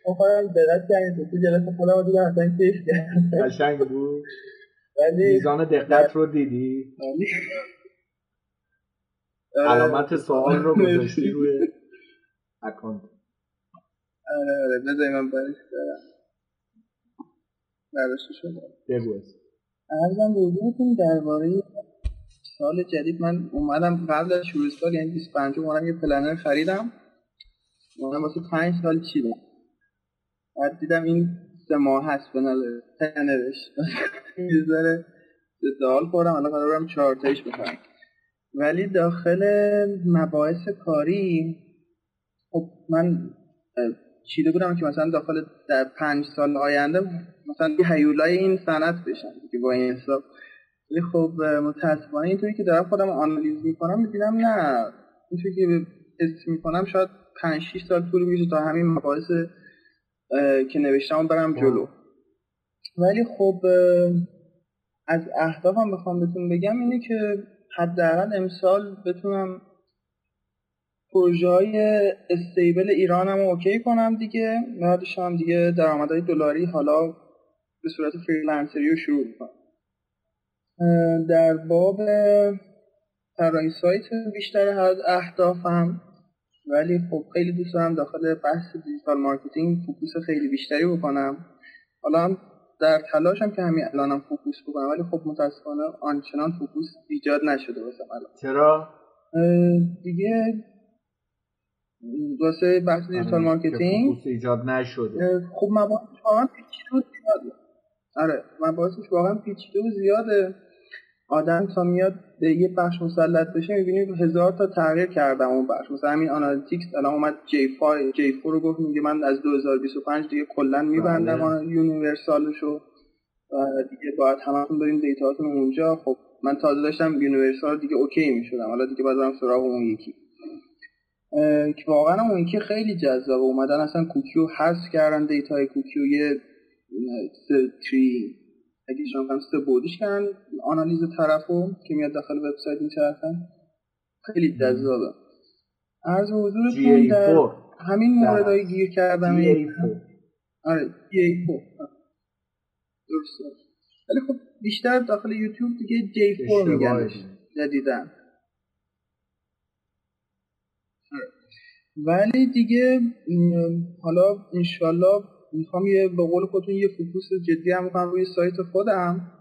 خواهیم دقت کردیم تو جلسه خودم دیگه اصلا کیف کردم. قشنگ بود؟ ولی میزان دقت رو دیدی؟ علامت سوال رو گذاشتی روی اکانت. آره آره. بذاری من برش دارم برداشته شده. بگو ارزم به حضورتون درباره سال جدید من اومدم قبل از شروع سال یعنی 25 اومدم یه پلنر خریدم. اومدم واسه 5 سال چیدم بعد دیدم این ماه هست به نظر پلنرش یه ذره دال خوردم الان قرار برم چهار تایش بخرم. ولی داخل مباحث کاری خب من چیده بودم که مثلا داخل در پنج سال آینده مثلا یه هیولای این صنعت بشم که با این حساب. ولی خب متاسفانه اینطوری که دارم خودم آنالیز می‌کنم می‌بینم نه. اینطوری که حس می‌کنم شاید پنج شیش سال طول میشه تا همین مباحث که نوشتم برم جلو. ولی خب از اهدافم بخوام بهتون بگم اینه که حداقل امسال بتونم پروژه های stable ایرانم رو okay کنم دیگه. بعدش هم دیگه درآمدهای دلاری حالا به صورت freelancer ی رو شروع کنم در باب طراحی سایت بیشتر از اهدافم ولی خب خیلی دوست دارم داخل بحث digital marketing focus خیلی بیشتری بکنم. حالا هم در تلاشم که همین الانم focus بکنم ولی خب متاسفانه آنچنان focus ایجاد نشده واسه الان چرا؟ دیگه واسه بحث digital marketing focus ایجاد نشده. خب مباحثش واقعا پیچیده و زیاده. آره مباحثش واقعا پیچیده و زیاده. آدم تا میاد به یه بخش مسلط بشه می‌بینی هزار تا تغییر کردم اون بخش. مثلا همین Analytics الان اومد G 5 G 4 رو گفت میگه من از 2025 دیگه کلا میبندم آن universal شو دیگه باید همتون بریم data تون اونجا. خب من تازه داشتم universal دیگه okay می‌شدم. حالا دیگه باید برم سراغ اون یکی. که واقعا اون یکی خیلی جذاب اومدن. اصلا کوکیو حذف کردن data ی کوکیو. یه تری اگه شما هم سه بودیش کردن آنالیز طرفو که میاد داخل وبسایت میچرخن خیلی جذابه. از حضورتون در همین موردهای گیر کردم. آره درسته. ولی خب بیشتر داخل یوتیوب دیگه جی فور میگن جدیدن. آره. ولی دیگه حالا انشالله می‌خوام یه به قول خودتون یه focus جدی هم می‌کنم روی سایت خودم.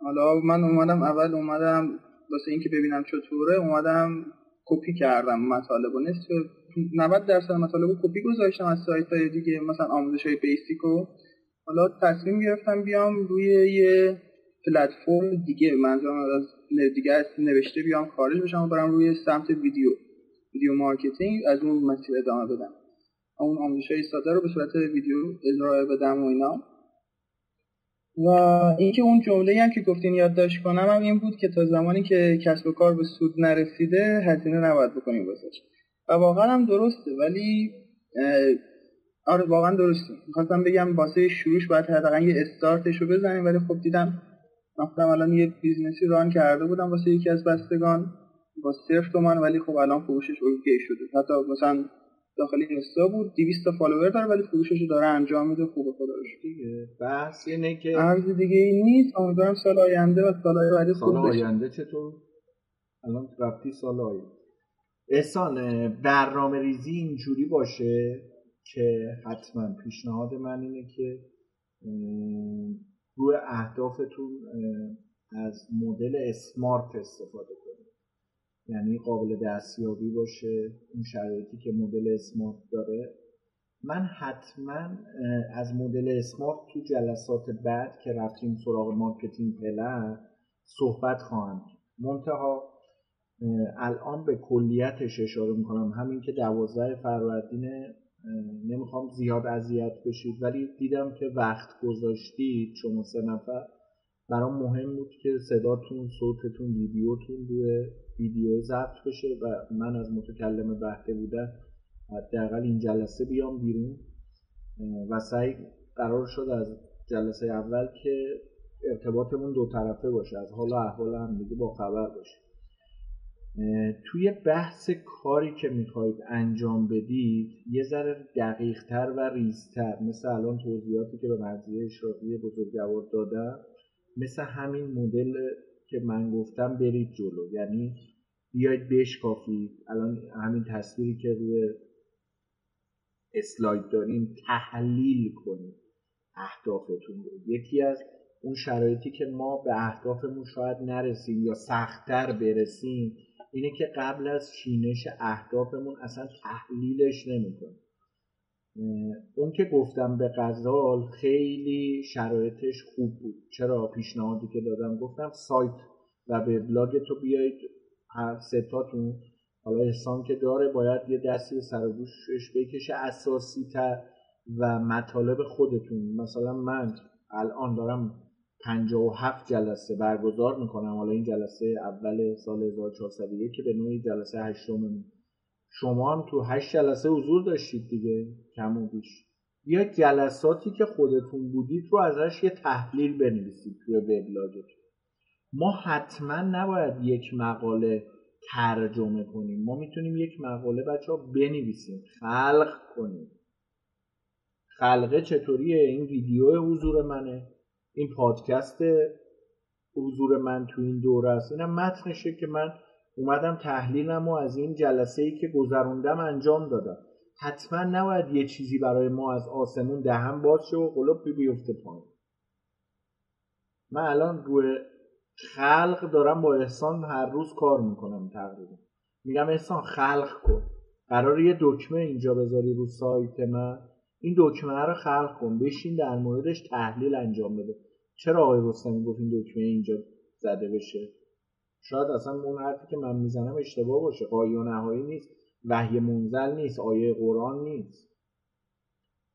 حالا من اومدم اول اومدم واسه اینکه ببینم چطوره اومدم کپی کردم مطالب و نصف 90 درصد مطالب کپی گذاشتم از سایت های دیگه مثلا آموزش های basic و حالا تصمیم گرفتم بیام روی یه پلتفرم دیگه. منظورم از دیگه نوشته بیام خارج بشم و برم روی سمت ویدیو. video marketing از اون مسیر ادامه بدم. اون آموزش های ساده رو به صورت ویدیو ارائه بدم و اینا. و اینکه اون جمله هم که گفتین یادداشت کنم هم این بود که تا زمانی که کسب و کار به سود نرسیده هزینه نباید بکنیم واسه و واقعا هم درسته ولی آره واقعا درسته. می‌خواستم بگم واسه شروعش باید حداقل یه استارتش رو بزنیم ولی خب دیدم مثلا الان یه business ی run کرده بودم واسه یکی از بستگان با صفر تومن ولی خب الان فروشش OK شده. حتی مثلا داخل اینستا بود. 200 تا follower داره ولی فروشش رو داره انجام میده خوبه خدا رو دیگه. بحث اینه که عرض دیگه این نیست. امیدوارم سال آینده و سال آینده سال آینده چطور؟ الان رفتی سال آینده. احسان برنامه ریزی اینجوری باشه که حتما پیشنهاد من اینه که روی اهدافتون از مدل SMART استفاده کنید. یعنی قابل دستیابی باشه اون شرایطی که مدل SMART داره. من حتما از مدل اسمارت تو جلسات بعد که رفتیم سراغ marketing plan صحبت خواهم منتها الان به کلیتش اشاره می‌کنم. همین که دوازده فروردین نمی‌خوام زیاد اذیت بشید ولی دیدم که وقت گذاشتید شما سه نفر. برام مهم بود که صداتون صوتتون ویدیوتون روی ویدیو ضبط بشه و من از متکلم بهته بودن حداقل این جلسه بیام بیرون. و سعی قرار شد از جلسه اول که ارتباطمون دو طرفه باشه از حال و احوال هم دیگه با خبر باشه. توی بحث کاری که می‌خواید انجام بدید یه ذره دقیقتر و ریزتر مثل الان توضیحاتی که به مرزیه اشرافی بزرگوار دادم مثل همین مدل که من گفتم برید جلو. یعنی بیاید بشکافید. الان همین تصویری که روی اسلاید داریم تحلیل کنید اهدافتون رو. یکی از اون شرایطی که ما به اهدافمون شاید نرسیم یا سختتر برسیم اینه که قبل از چینش اهدافمون اصلا تحلیلش نمی‌کنیم. اون که گفتم به غزال خیلی شرایطش خوب بود. چرا؟ پیشنهادی که دادم گفتم سایت و به بلاگ تو بیایید هر ستاتون حالا احسان که داره باید یه دستی سر گوشش بکشه اساسی تر و مطالب خودتون. مثلا من الان دارم 57 جلسه برگزار می‌کنم. حالا این جلسه اول سال 1401 که به نوعی جلسه هشتم شما هم تو هشت جلسه حضور داشتید دیگه کم و بیش. یا جلساتی که خودتون بودید رو ازش یه تحلیل بنویسید توی وبلاگتون. ما حتما نباید یک مقاله ترجمه کنیم. ما می‌تونیم یک مقاله بچه ها بنویسیم. خلق کنیم. خلقه چطوریه؟ این ویدیو حضور منه. این پادکست حضور من تو این دوره است. اینم متنشه که من اومدم تحلیلم و از این جلسه ای که گذروندم انجام دادم. حتما نباید یه چیزی برای ما از آسمون دهم باز شه و قلوب بیفته پایین. من الان روی خلق دارم با احسان هر روز کار می‌کنم تقریبا. میگم احسان خلق کن. قرار یه دکمه اینجا بذاری رو سایت من. این دکمه رو خلق کن. بشین در موردش تحلیل انجام بده. چرا آقای رستمی گفت این دکمه اینجا زده بشه؟ شاید اصلا اون حرفی که من می‌زنم اشتباه باشه. و نهایی نیست. وحی منزل نیست. آیه قرآن نیست.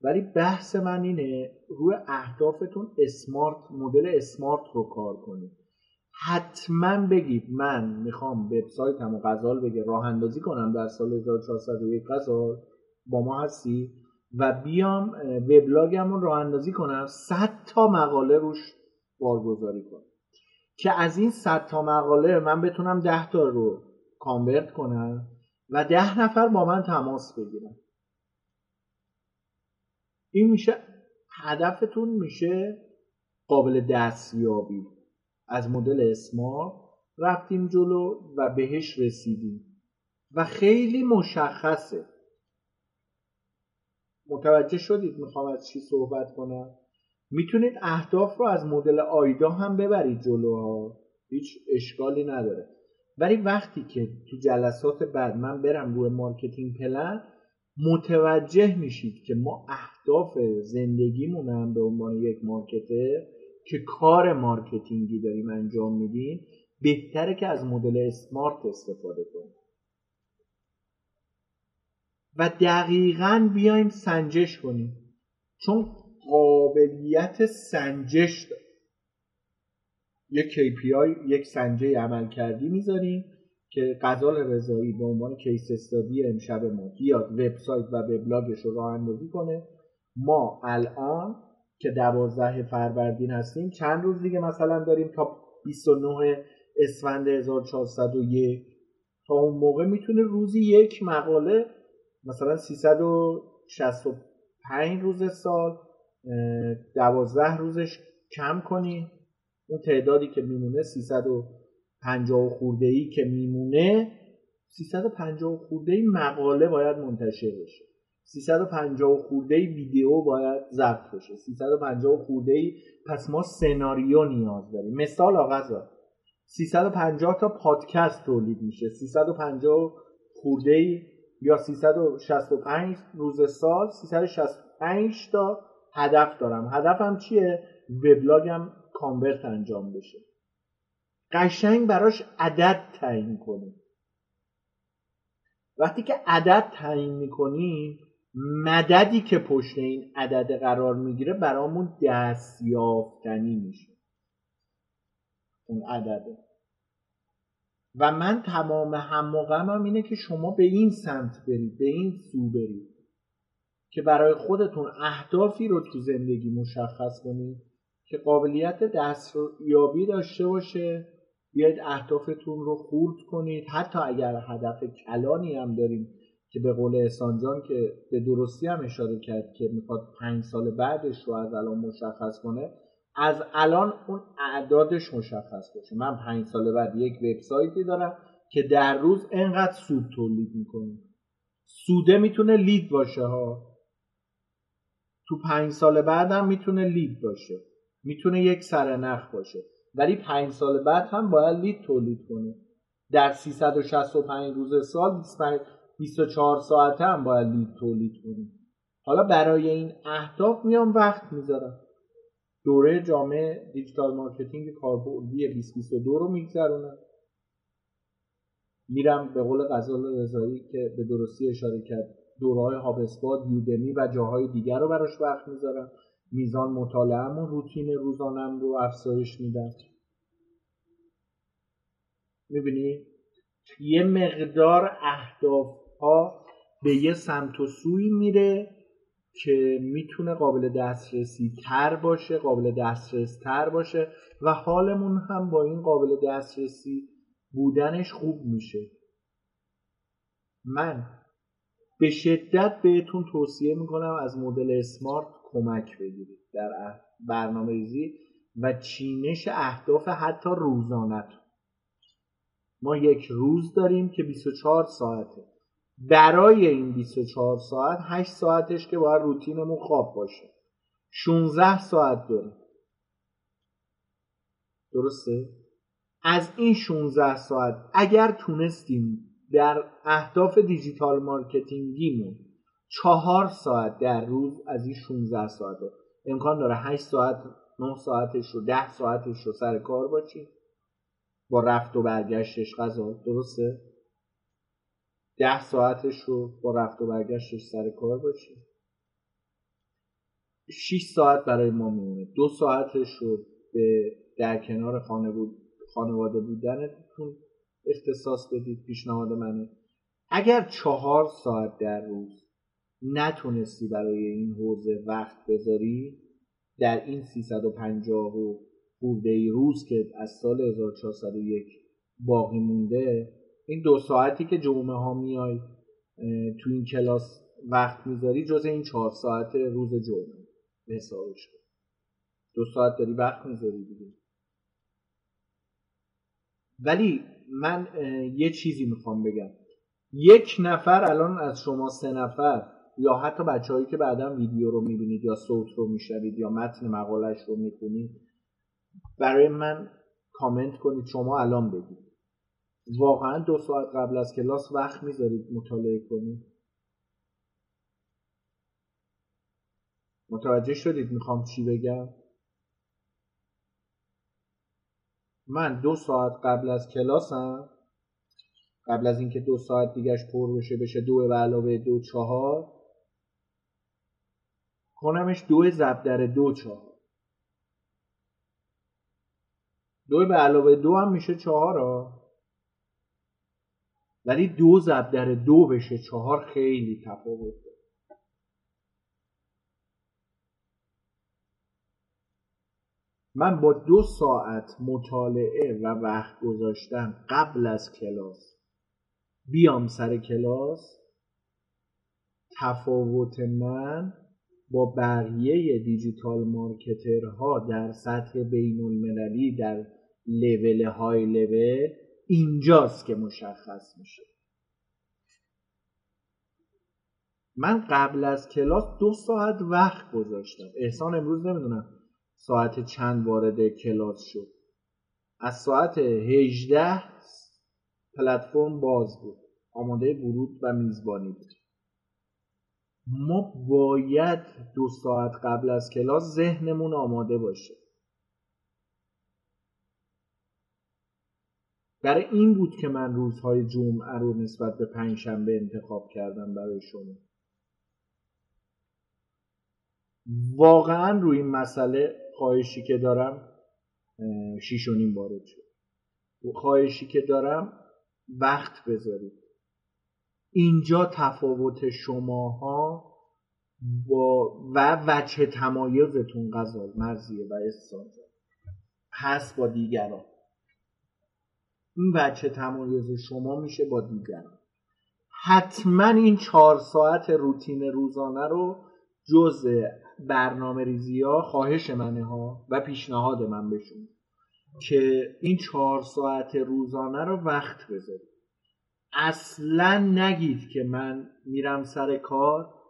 ولی بحث من اینه روی اهدافتون اسمارت مدل اسمارت رو کار کنید. حتما بگید من می‌خوام وبسایتم و غزال بگه راه اندازی کنم در سال 1401 غزال با ما هستی و بیام وبلاگمون راه اندازی کنم 100 تا مقاله روش بارگذاری کنم. که از این 100 تا مقاله من بتونم 10 تا رو کانورت کنم و ده نفر با من تماس بگیرن. این میشه هدفتون میشه قابل دستیابی. از مدل اسمارت رفتیم جلو و بهش رسیدیم. و خیلی مشخصه. متوجه شدید می‌خوام از چی صحبت کنم؟ می‌تونید اهداف رو از مدل AIDA هم ببرید جلوها. هیچ اشکالی نداره. ولی وقتی که تو جلسات بعد من برم روی marketing plan متوجه میشید که ما اهداف زندگیمون هم به عنوان یک marketer که کار marketing ی داریم انجام میدیم بهتره که از مدل اسمارت استفاده کنیم. و دقیقا بیایم سنجش کنیم. چون قابلیت سنجش داره یک KPI یک سنجه عمل کردی می‌ذاریم که غزال رضایی به عنوان کیس استادی امشب ما بیاد وبسایت و وبلاگش رو راه اندازی کنه. ما الان که دوازده فروردین هستیم. چند روز دیگه مثلا داریم تا 29 اسفند 1401 تا اون موقع می‌تونه روزی یک مقاله مثلا 365 روز سال دوازده روزش کم کنی اون تعدادی که میمونه 350 خورده ای که میمونه 350 خورده ای مقاله باید منتشر بشه. 350 خورده ویدیو باید ضبط بشه. 350 خورده ای پس ما سناریو نیاز داریم. مثال آغاز 350 تا پادکست تولید میشه. 350 خورده ای یا 365 روز سال 365 تا هدف دارم. هدفم چیه؟ وبلاگم کانورت انجام بشه. قشنگ براش عدد تعیین کنیم. وقتی که عدد تعیین می‌کنیم مددی که پشت این عدد قرار می‌گیره برامون دستیافتنی میشه. اون عدده و من تمام هم هم اینه که شما به این سمت برید به این سو برید که برای خودتون اهدافی رو تو زندگی مشخص کنید که قابلیت دستیابی داشته باشه. بیاید اهدافتون رو خورد کنید. حتی اگر هدف کلانی هم داریم که به قول احسان جان که به درستی هم اشاره کرد که می‌خواد پنج سال بعدش رو از الان مشخص کنه از الان اون اعدادش مشخص باشه. من پنج سال بعد یک وبسایتی دارم که در روز انقدر سود تولید می‌کنه. سوده می‌تونه لید باشه ها. تو پنج سال بعدم می‌تونه لید باشه. می‌تونه یک سرنخ باشه. ولی پنج سال بعد هم باید لید تولید کنه. در 365 روز سال 24 ساعته هم باید lead تولید کنه حالا برای این اهداف میام وقت می‌ذارم. دوره جامع digital marketing کاربردی 2022 رو میگذرونم. میرم به قول غزال رضایی که به درستی اشاره کرد دوره های HubSpot Udemy و جاهای دیگر رو براش وقت می‌ذارم. میزان مطالعه و روتین روزانم رو افزایش میدم. می‌بینی؟ یه مقدار اهداف ها به یه سمت و سوی میره که می‌تونه قابل دسترسی تر باشه قابل دسترس تر باشه و حالمون هم با این قابل دسترسی بودنش خوب میشه. من به شدت بهتون توصیه می‌کنم از مدل اسمارت کمک بگیرید در برنامه ریزی و چینش اهداف حتی روزانت ما یک روز داریم که 24 ساعته. برای این 24 ساعت 8 ساعتش که باید روتینمون خواب باشه. 16 ساعت داره. درسته؟ از این 16 ساعت اگر تونستیم در اهداف digital marketing یمون چهار ساعت در روز از این 16 ساعت رو امکان داره 8 ساعت 9 ساعتش رو 10 ساعتش رو سر کار باشیم. با رفت و برگشتش غذا. درسته؟ ده ساعتش رو با رفت و برگشتش سر کار باشیم 6 ساعت برای ما میمونه. دو ساعتش رو به در کنار خانه بود خانواده بودنتون اختصاص بدید پیشنهاد منه. اگر چهار ساعت در روز نتونستی برای این حوزه وقت بذاری در این 350 و خورده روز که از سال 1401 باقی مونده این دو ساعتی که جمعه ها میای تو این کلاس وقت می‌ذاری جز این چهار ساعت روز جمعه حسابش دو ساعت داری وقت می‌ذاری دیگه. ولی من یه چیزی می‌خوام بگم. یک نفر الان از شما سه نفر یا حتی بچههایی که بعدا ویدیو رو می‌بینید یا صوت رو میشنوید یا متن مقالش رو می‌خونید برای من کامنت کنید شما الان بگید. واقعا دو ساعت قبل از کلاس وقت می‌ذارید مطالعه کنید. متوجه شدید می‌خوام چی بگم؟ من دو ساعت قبل از کلاسم قبل از اینکه دو ساعت دیگهش پر بشه بشه دو به علاوه دو چهار کنمش دو ضرب در دو چهار. دو به علاوه دو هم میشه چهار ها ولی دو ضرب در دو بشه چهار خیلی تفاوت من با دو ساعت مطالعه و وقت گذاشتن قبل از کلاس بیام سر کلاس تفاوت من با بقیه دیجیتال مارکترها در سطح بین المللی در لول های لول اینجاست که مشخص میشه. من قبل از کلاس دو ساعت وقت گذاشتم. احسان امروز نمی‌دونم ساعت چند وارد کلاس شد. از ساعت 18 پلتفرم باز بود. آماده ورود و میزبانی بود. ما باید دو ساعت قبل از کلاس ذهنمون آماده باشه. برای این بود که من روزهای جمعه رو نسبت به پنجشنبه انتخاب کردم برای شما. واقعا روی این مسئله خواهشی که دارم شیش و نیم وارد شد. خواهشی که دارم وقت بذارید. اینجا تفاوت شماها با و وجه تمایزتون غذا مرزیه و استانزا هست با دیگران. این وجه تمایز شما میشه با دیگران. حتما این چهار ساعت روتین روزانه رو جز برنامه ریزی ها خواهش منه ها و پیشنهاد من بهشون. که این چهار ساعت روزانه رو وقت بذارید. اصلا نگید که من میرم سر کار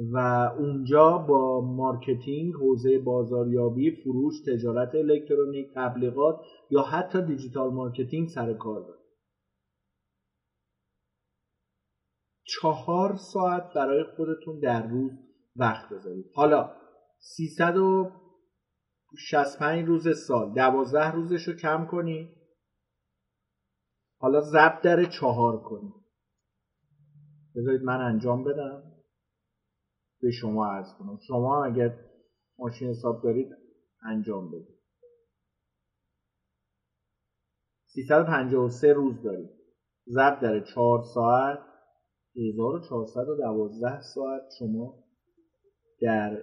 و اونجا با marketing حوزه بازاریابی فروش تجارت الکترونیک تبلیغات یا حتی digital marketing سر کار دارم. چهار ساعت برای خودتون در روز وقت بذارید. حالا 365 روز سال 12 روزش رو کم کنی حالا ضرب در چهار کنی بذارید من انجام بدم. به شما عرض کنم. شما اگر ماشین حساب دارید انجام بدید. 353 روز دارید ضرب در 4 ساعت 1412 ساعت شما در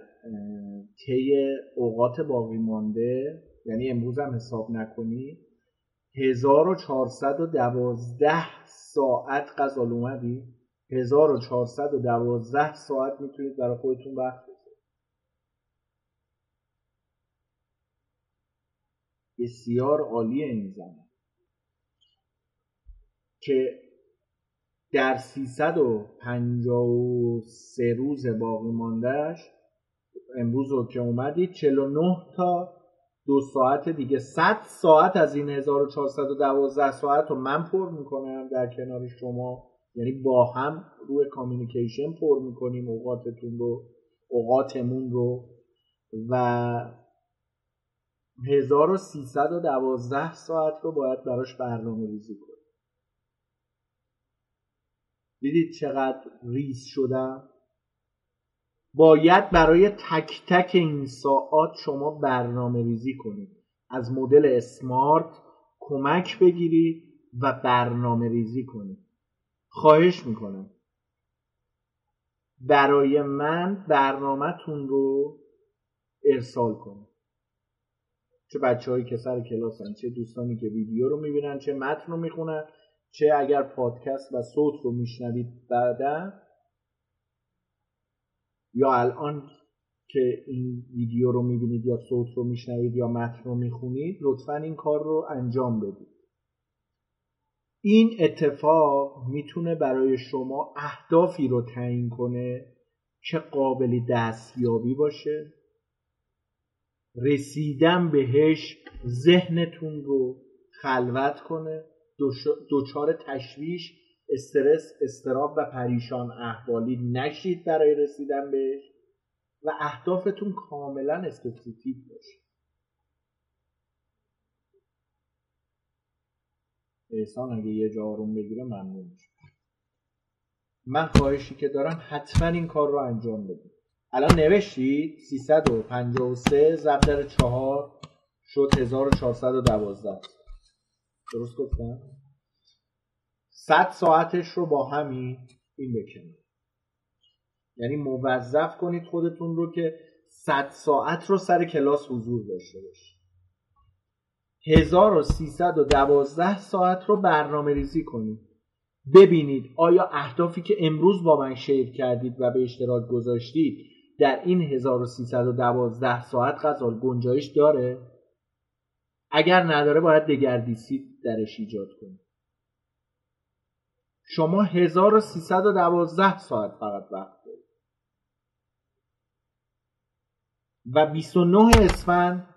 طی اوقات باقی مانده یعنی امروز هم حساب نکنی 1412 ساعت غزال اومدی؟ 1412 ساعت می‌تونید برای خودتون وقت بذارید. بسیار عالی این زمان که در 353 روز باقی ماندهش امروز رو که اومدید 49 تا دو ساعت دیگه. 100 ساعت از این 1412 ساعت رو من پر می‌کنم در کنار شما. یعنی با هم روی کامیونیکیشن پر می‌کنیم اوقاتتون رو اوقاتمون رو. و 1312 ساعت رو باید براش برنامه ریزی کنیم. دیدید چقدر ریز شدم؟ باید برای تک تک این ساعات شما برنامه ریزی کنید. از مدل اسمارت کمک بگیرید و برنامه ریزی کنید. خواهش می‌کنم. برای من برنامهتون رو ارسال کنید. چه بچه هایی که سر کلاسن چه دوستانی که ویدیو رو می‌بینن چه متن رو می‌خونن چه اگر پادکست و صوت رو میشنوید بعدا یا الان که این ویدیو رو می‌بینید یا صوت رو میشنوید یا متن رو می‌خونید لطفا این کار رو انجام بدید. این اتفاق می‌تونه برای شما اهدافی رو تعیین کنه که قابل دستیابی باشه. رسیدن بهش ذهنتون رو خلوت کنه. دچار تشویش استرس استراب و پریشان احوالی نشید برای رسیدن بهش و اهدافتون کاملا اسپسیفیک باشه. احسان اگه یه جا آروم بگیره ممنون میشه من خواهشی که دارم حتما این کار رو انجام بدید الان نوشتید؟ 353 ضرب در 4 شد 1412 درست گفتم؟ 100 ساعتش رو با همین این بکنید. یعنی موظف کنید خودتون رو که 100 ساعت رو سر کلاس حضور داشته باشید. 1312 ساعت رو برنامه ریزی کنید. ببینید آیا اهدافی که امروز با من شیر کردید و به اشتراک گذاشتید در این 1312 ساعت غزال گنجایش داره؟ اگر نداره باید دگردیسی درش ایجاد کنید. شما 1312 ساعت فقط وقت دارید. و 29 اسفند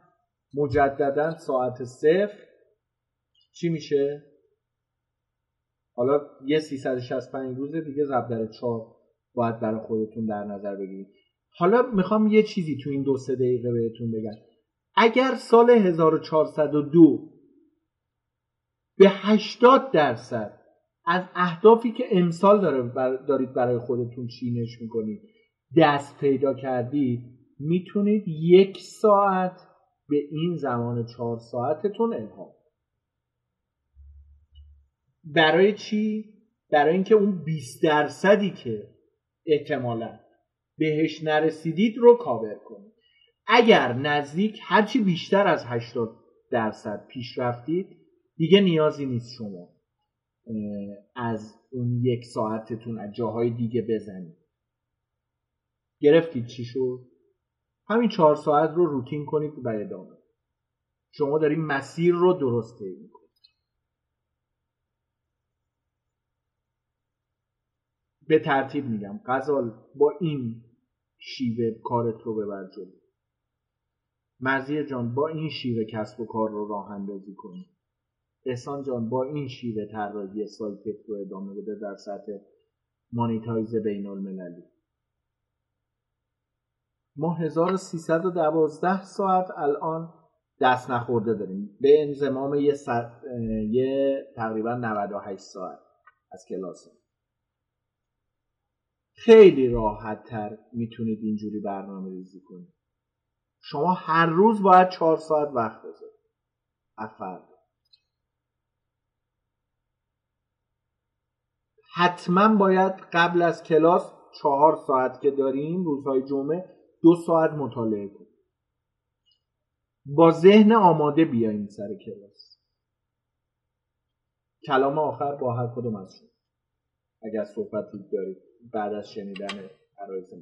مجددا ساعت صفر. چی میشه؟ حالا یه 365 روز دیگه ضرب در 4 باید برای خودتون در نظر بگیرید. حالا می‌خوام یه چیزی تو این دو سه دقیقه بهتون بگم. اگر سال 1402 به 80 درصد از اهدافی که امسال دارید برای خودتون چینش می‌کنید دست پیدا کردید می‌تونید یک ساعت به این زمان چهار ساعتتون الهام برای چی؟ برای اینکه اون 20 درصدی که احتمالا بهش نرسیدید رو کاور کنید اگر نزدیک هرچی بیشتر از 80 درصد پیش رفتید دیگه نیازی نیست شما از اون یک ساعتتون از جاهای دیگه بزنید گرفتید چی شد؟ همین چهار ساعت رو روتین کنید و ادامه. شما دارید مسیر رو درست طی می‌کنید. به ترتیب میگم غزال با این شیوه کارت رو ببر جلو. مرزی جان با این شیوه کسب و کار رو راه اندازی کنید احسان جان با این شیوه طراحی سایتت رو ادامه بده در سطح مانیتایز بین المللی. ما 1312 ساعت الان دست نخورده داریم. به انزمام یه, یه تقریبا 98 ساعت از کلاس. خیلی راحت تر می‌تونید اینجوری برنامه ریزی کنید. شما هر روز باید چهار ساعت وقت بذارید. افرد حتما باید قبل از کلاس چهار ساعت که داریم روزهای جمعه دو ساعت مطالعه کنیم. با ذهن آماده بیایم سر کلاس. کلام آخر با هر کدوم از شما. اگر صحبتی دارید بعد از شنیدن عرایز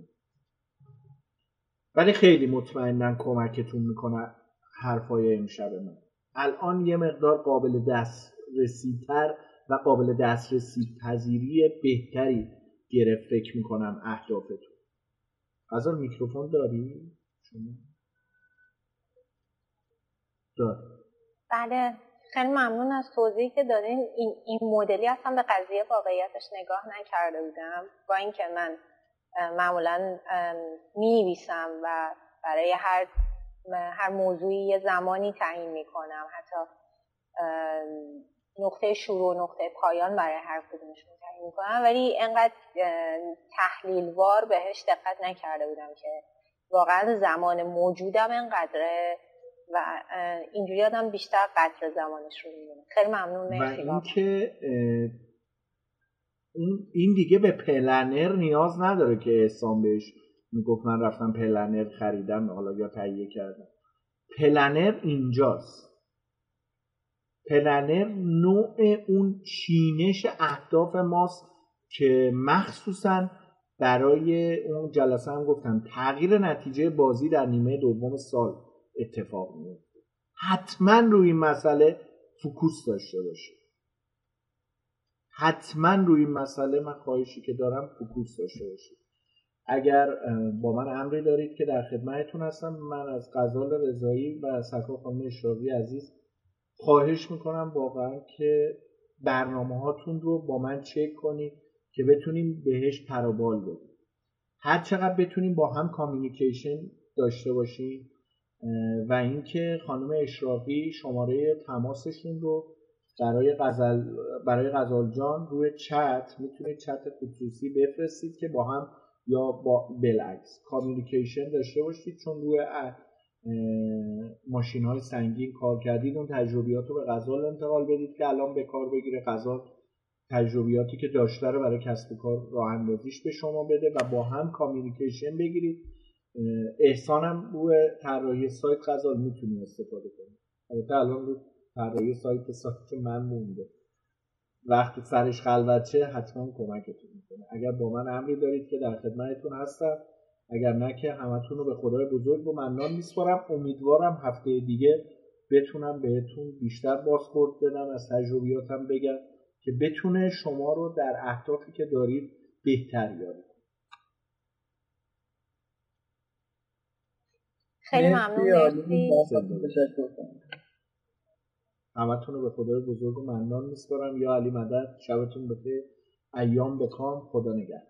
ولی خیلی مطمئنا کمکتون می‌کنه حرفای امشب من. الان یه مقدار قابل دست رسیدتر و قابل دسترسی پذیری بهتری گرفت فکر می‌کنم اهدافتون. از میکروفون داری؟ شما؟ داری. بله. خیلی ممنون از توضیحی که دادین. این, این مدلی اصلا به قضیه واقعیتش نگاه نکرده بودم. با اینکه من معمولا می و برای هر هر موضوعی یه زمانی تعیین می‌کنم. حتی نقطه شروع و نقطه پایان برای هر کدومشون تعیین می‌کنم. ولی انقدر تحلیلوار بهش دقت نکرده بودم که واقعا زمان موجودم انقدره و اینجوری آدم بیشتر قدر زمانش رو می‌دونه خیلی ممنون. مرسی و اینکه اون این دیگه به planner نیاز نداره که احسان بهش می‌گفت من رفتم planner خریدم حالا یا تهیه کردم. planner اینجاست. planner نوع اون چینش اهداف ماست که مخصوصا برای اون جلسه هم گفتم تغییر نتیجه بازی در نیمه دوم سال اتفاق میفته حتما روی این مسئله فکوس داشته باشید حتما روی این مسئله من خواهشی که دارم فکوس داشته باشید اگر با من امری دارید که در خدمتتون هستم من از غزال رضایی و سرکار خانم اشراقی عزیز خواهش می‌کنم واقعا که برنامه هاتون رو با من چک کنید که بتونیم بهش پرابال بدیم. هر چقدر بتونیم با هم کامیونیکیشن داشته باشیم و اینکه خانم اشراقی شماره تماسشون رو برای غزل برای غزال جان روی چت می‌تونید چت خصوصی بفرستید که با هم یا با بالعکس communication داشته باشید چون روی ماشین های سنگین کار کردید اون تجربیات رو به غزال انتقال بدید که الان به کار بگیره. غزال تجربیاتی که داشته رو برای کسب کار راه اندازیش به شما بده و با هم communication بگیرید. احسانم روی طراحی سایت غزال می‌تونی استفاده کنید. البته الان رو طراحی سایت سایت من مونده. وقتی سرش خلوت حتما کمکتون می‌کنه. اگر با من امری دارید که در خدمتتون هستم اگر نه که همتون رو به خدای بزرگ و منان میسپارم. امیدوارم هفته دیگه بتونم بهتون بیشتر بازخورد بدم از تجربیاتم بگم که بتونه شما رو در اهدافی که دارید بهتر یاری خیلی ممنون همتون رو به خدای بزرگ و منان میسپارم. یا علی مدد شبتون بخیر. ایام بکام خدا نگهدار.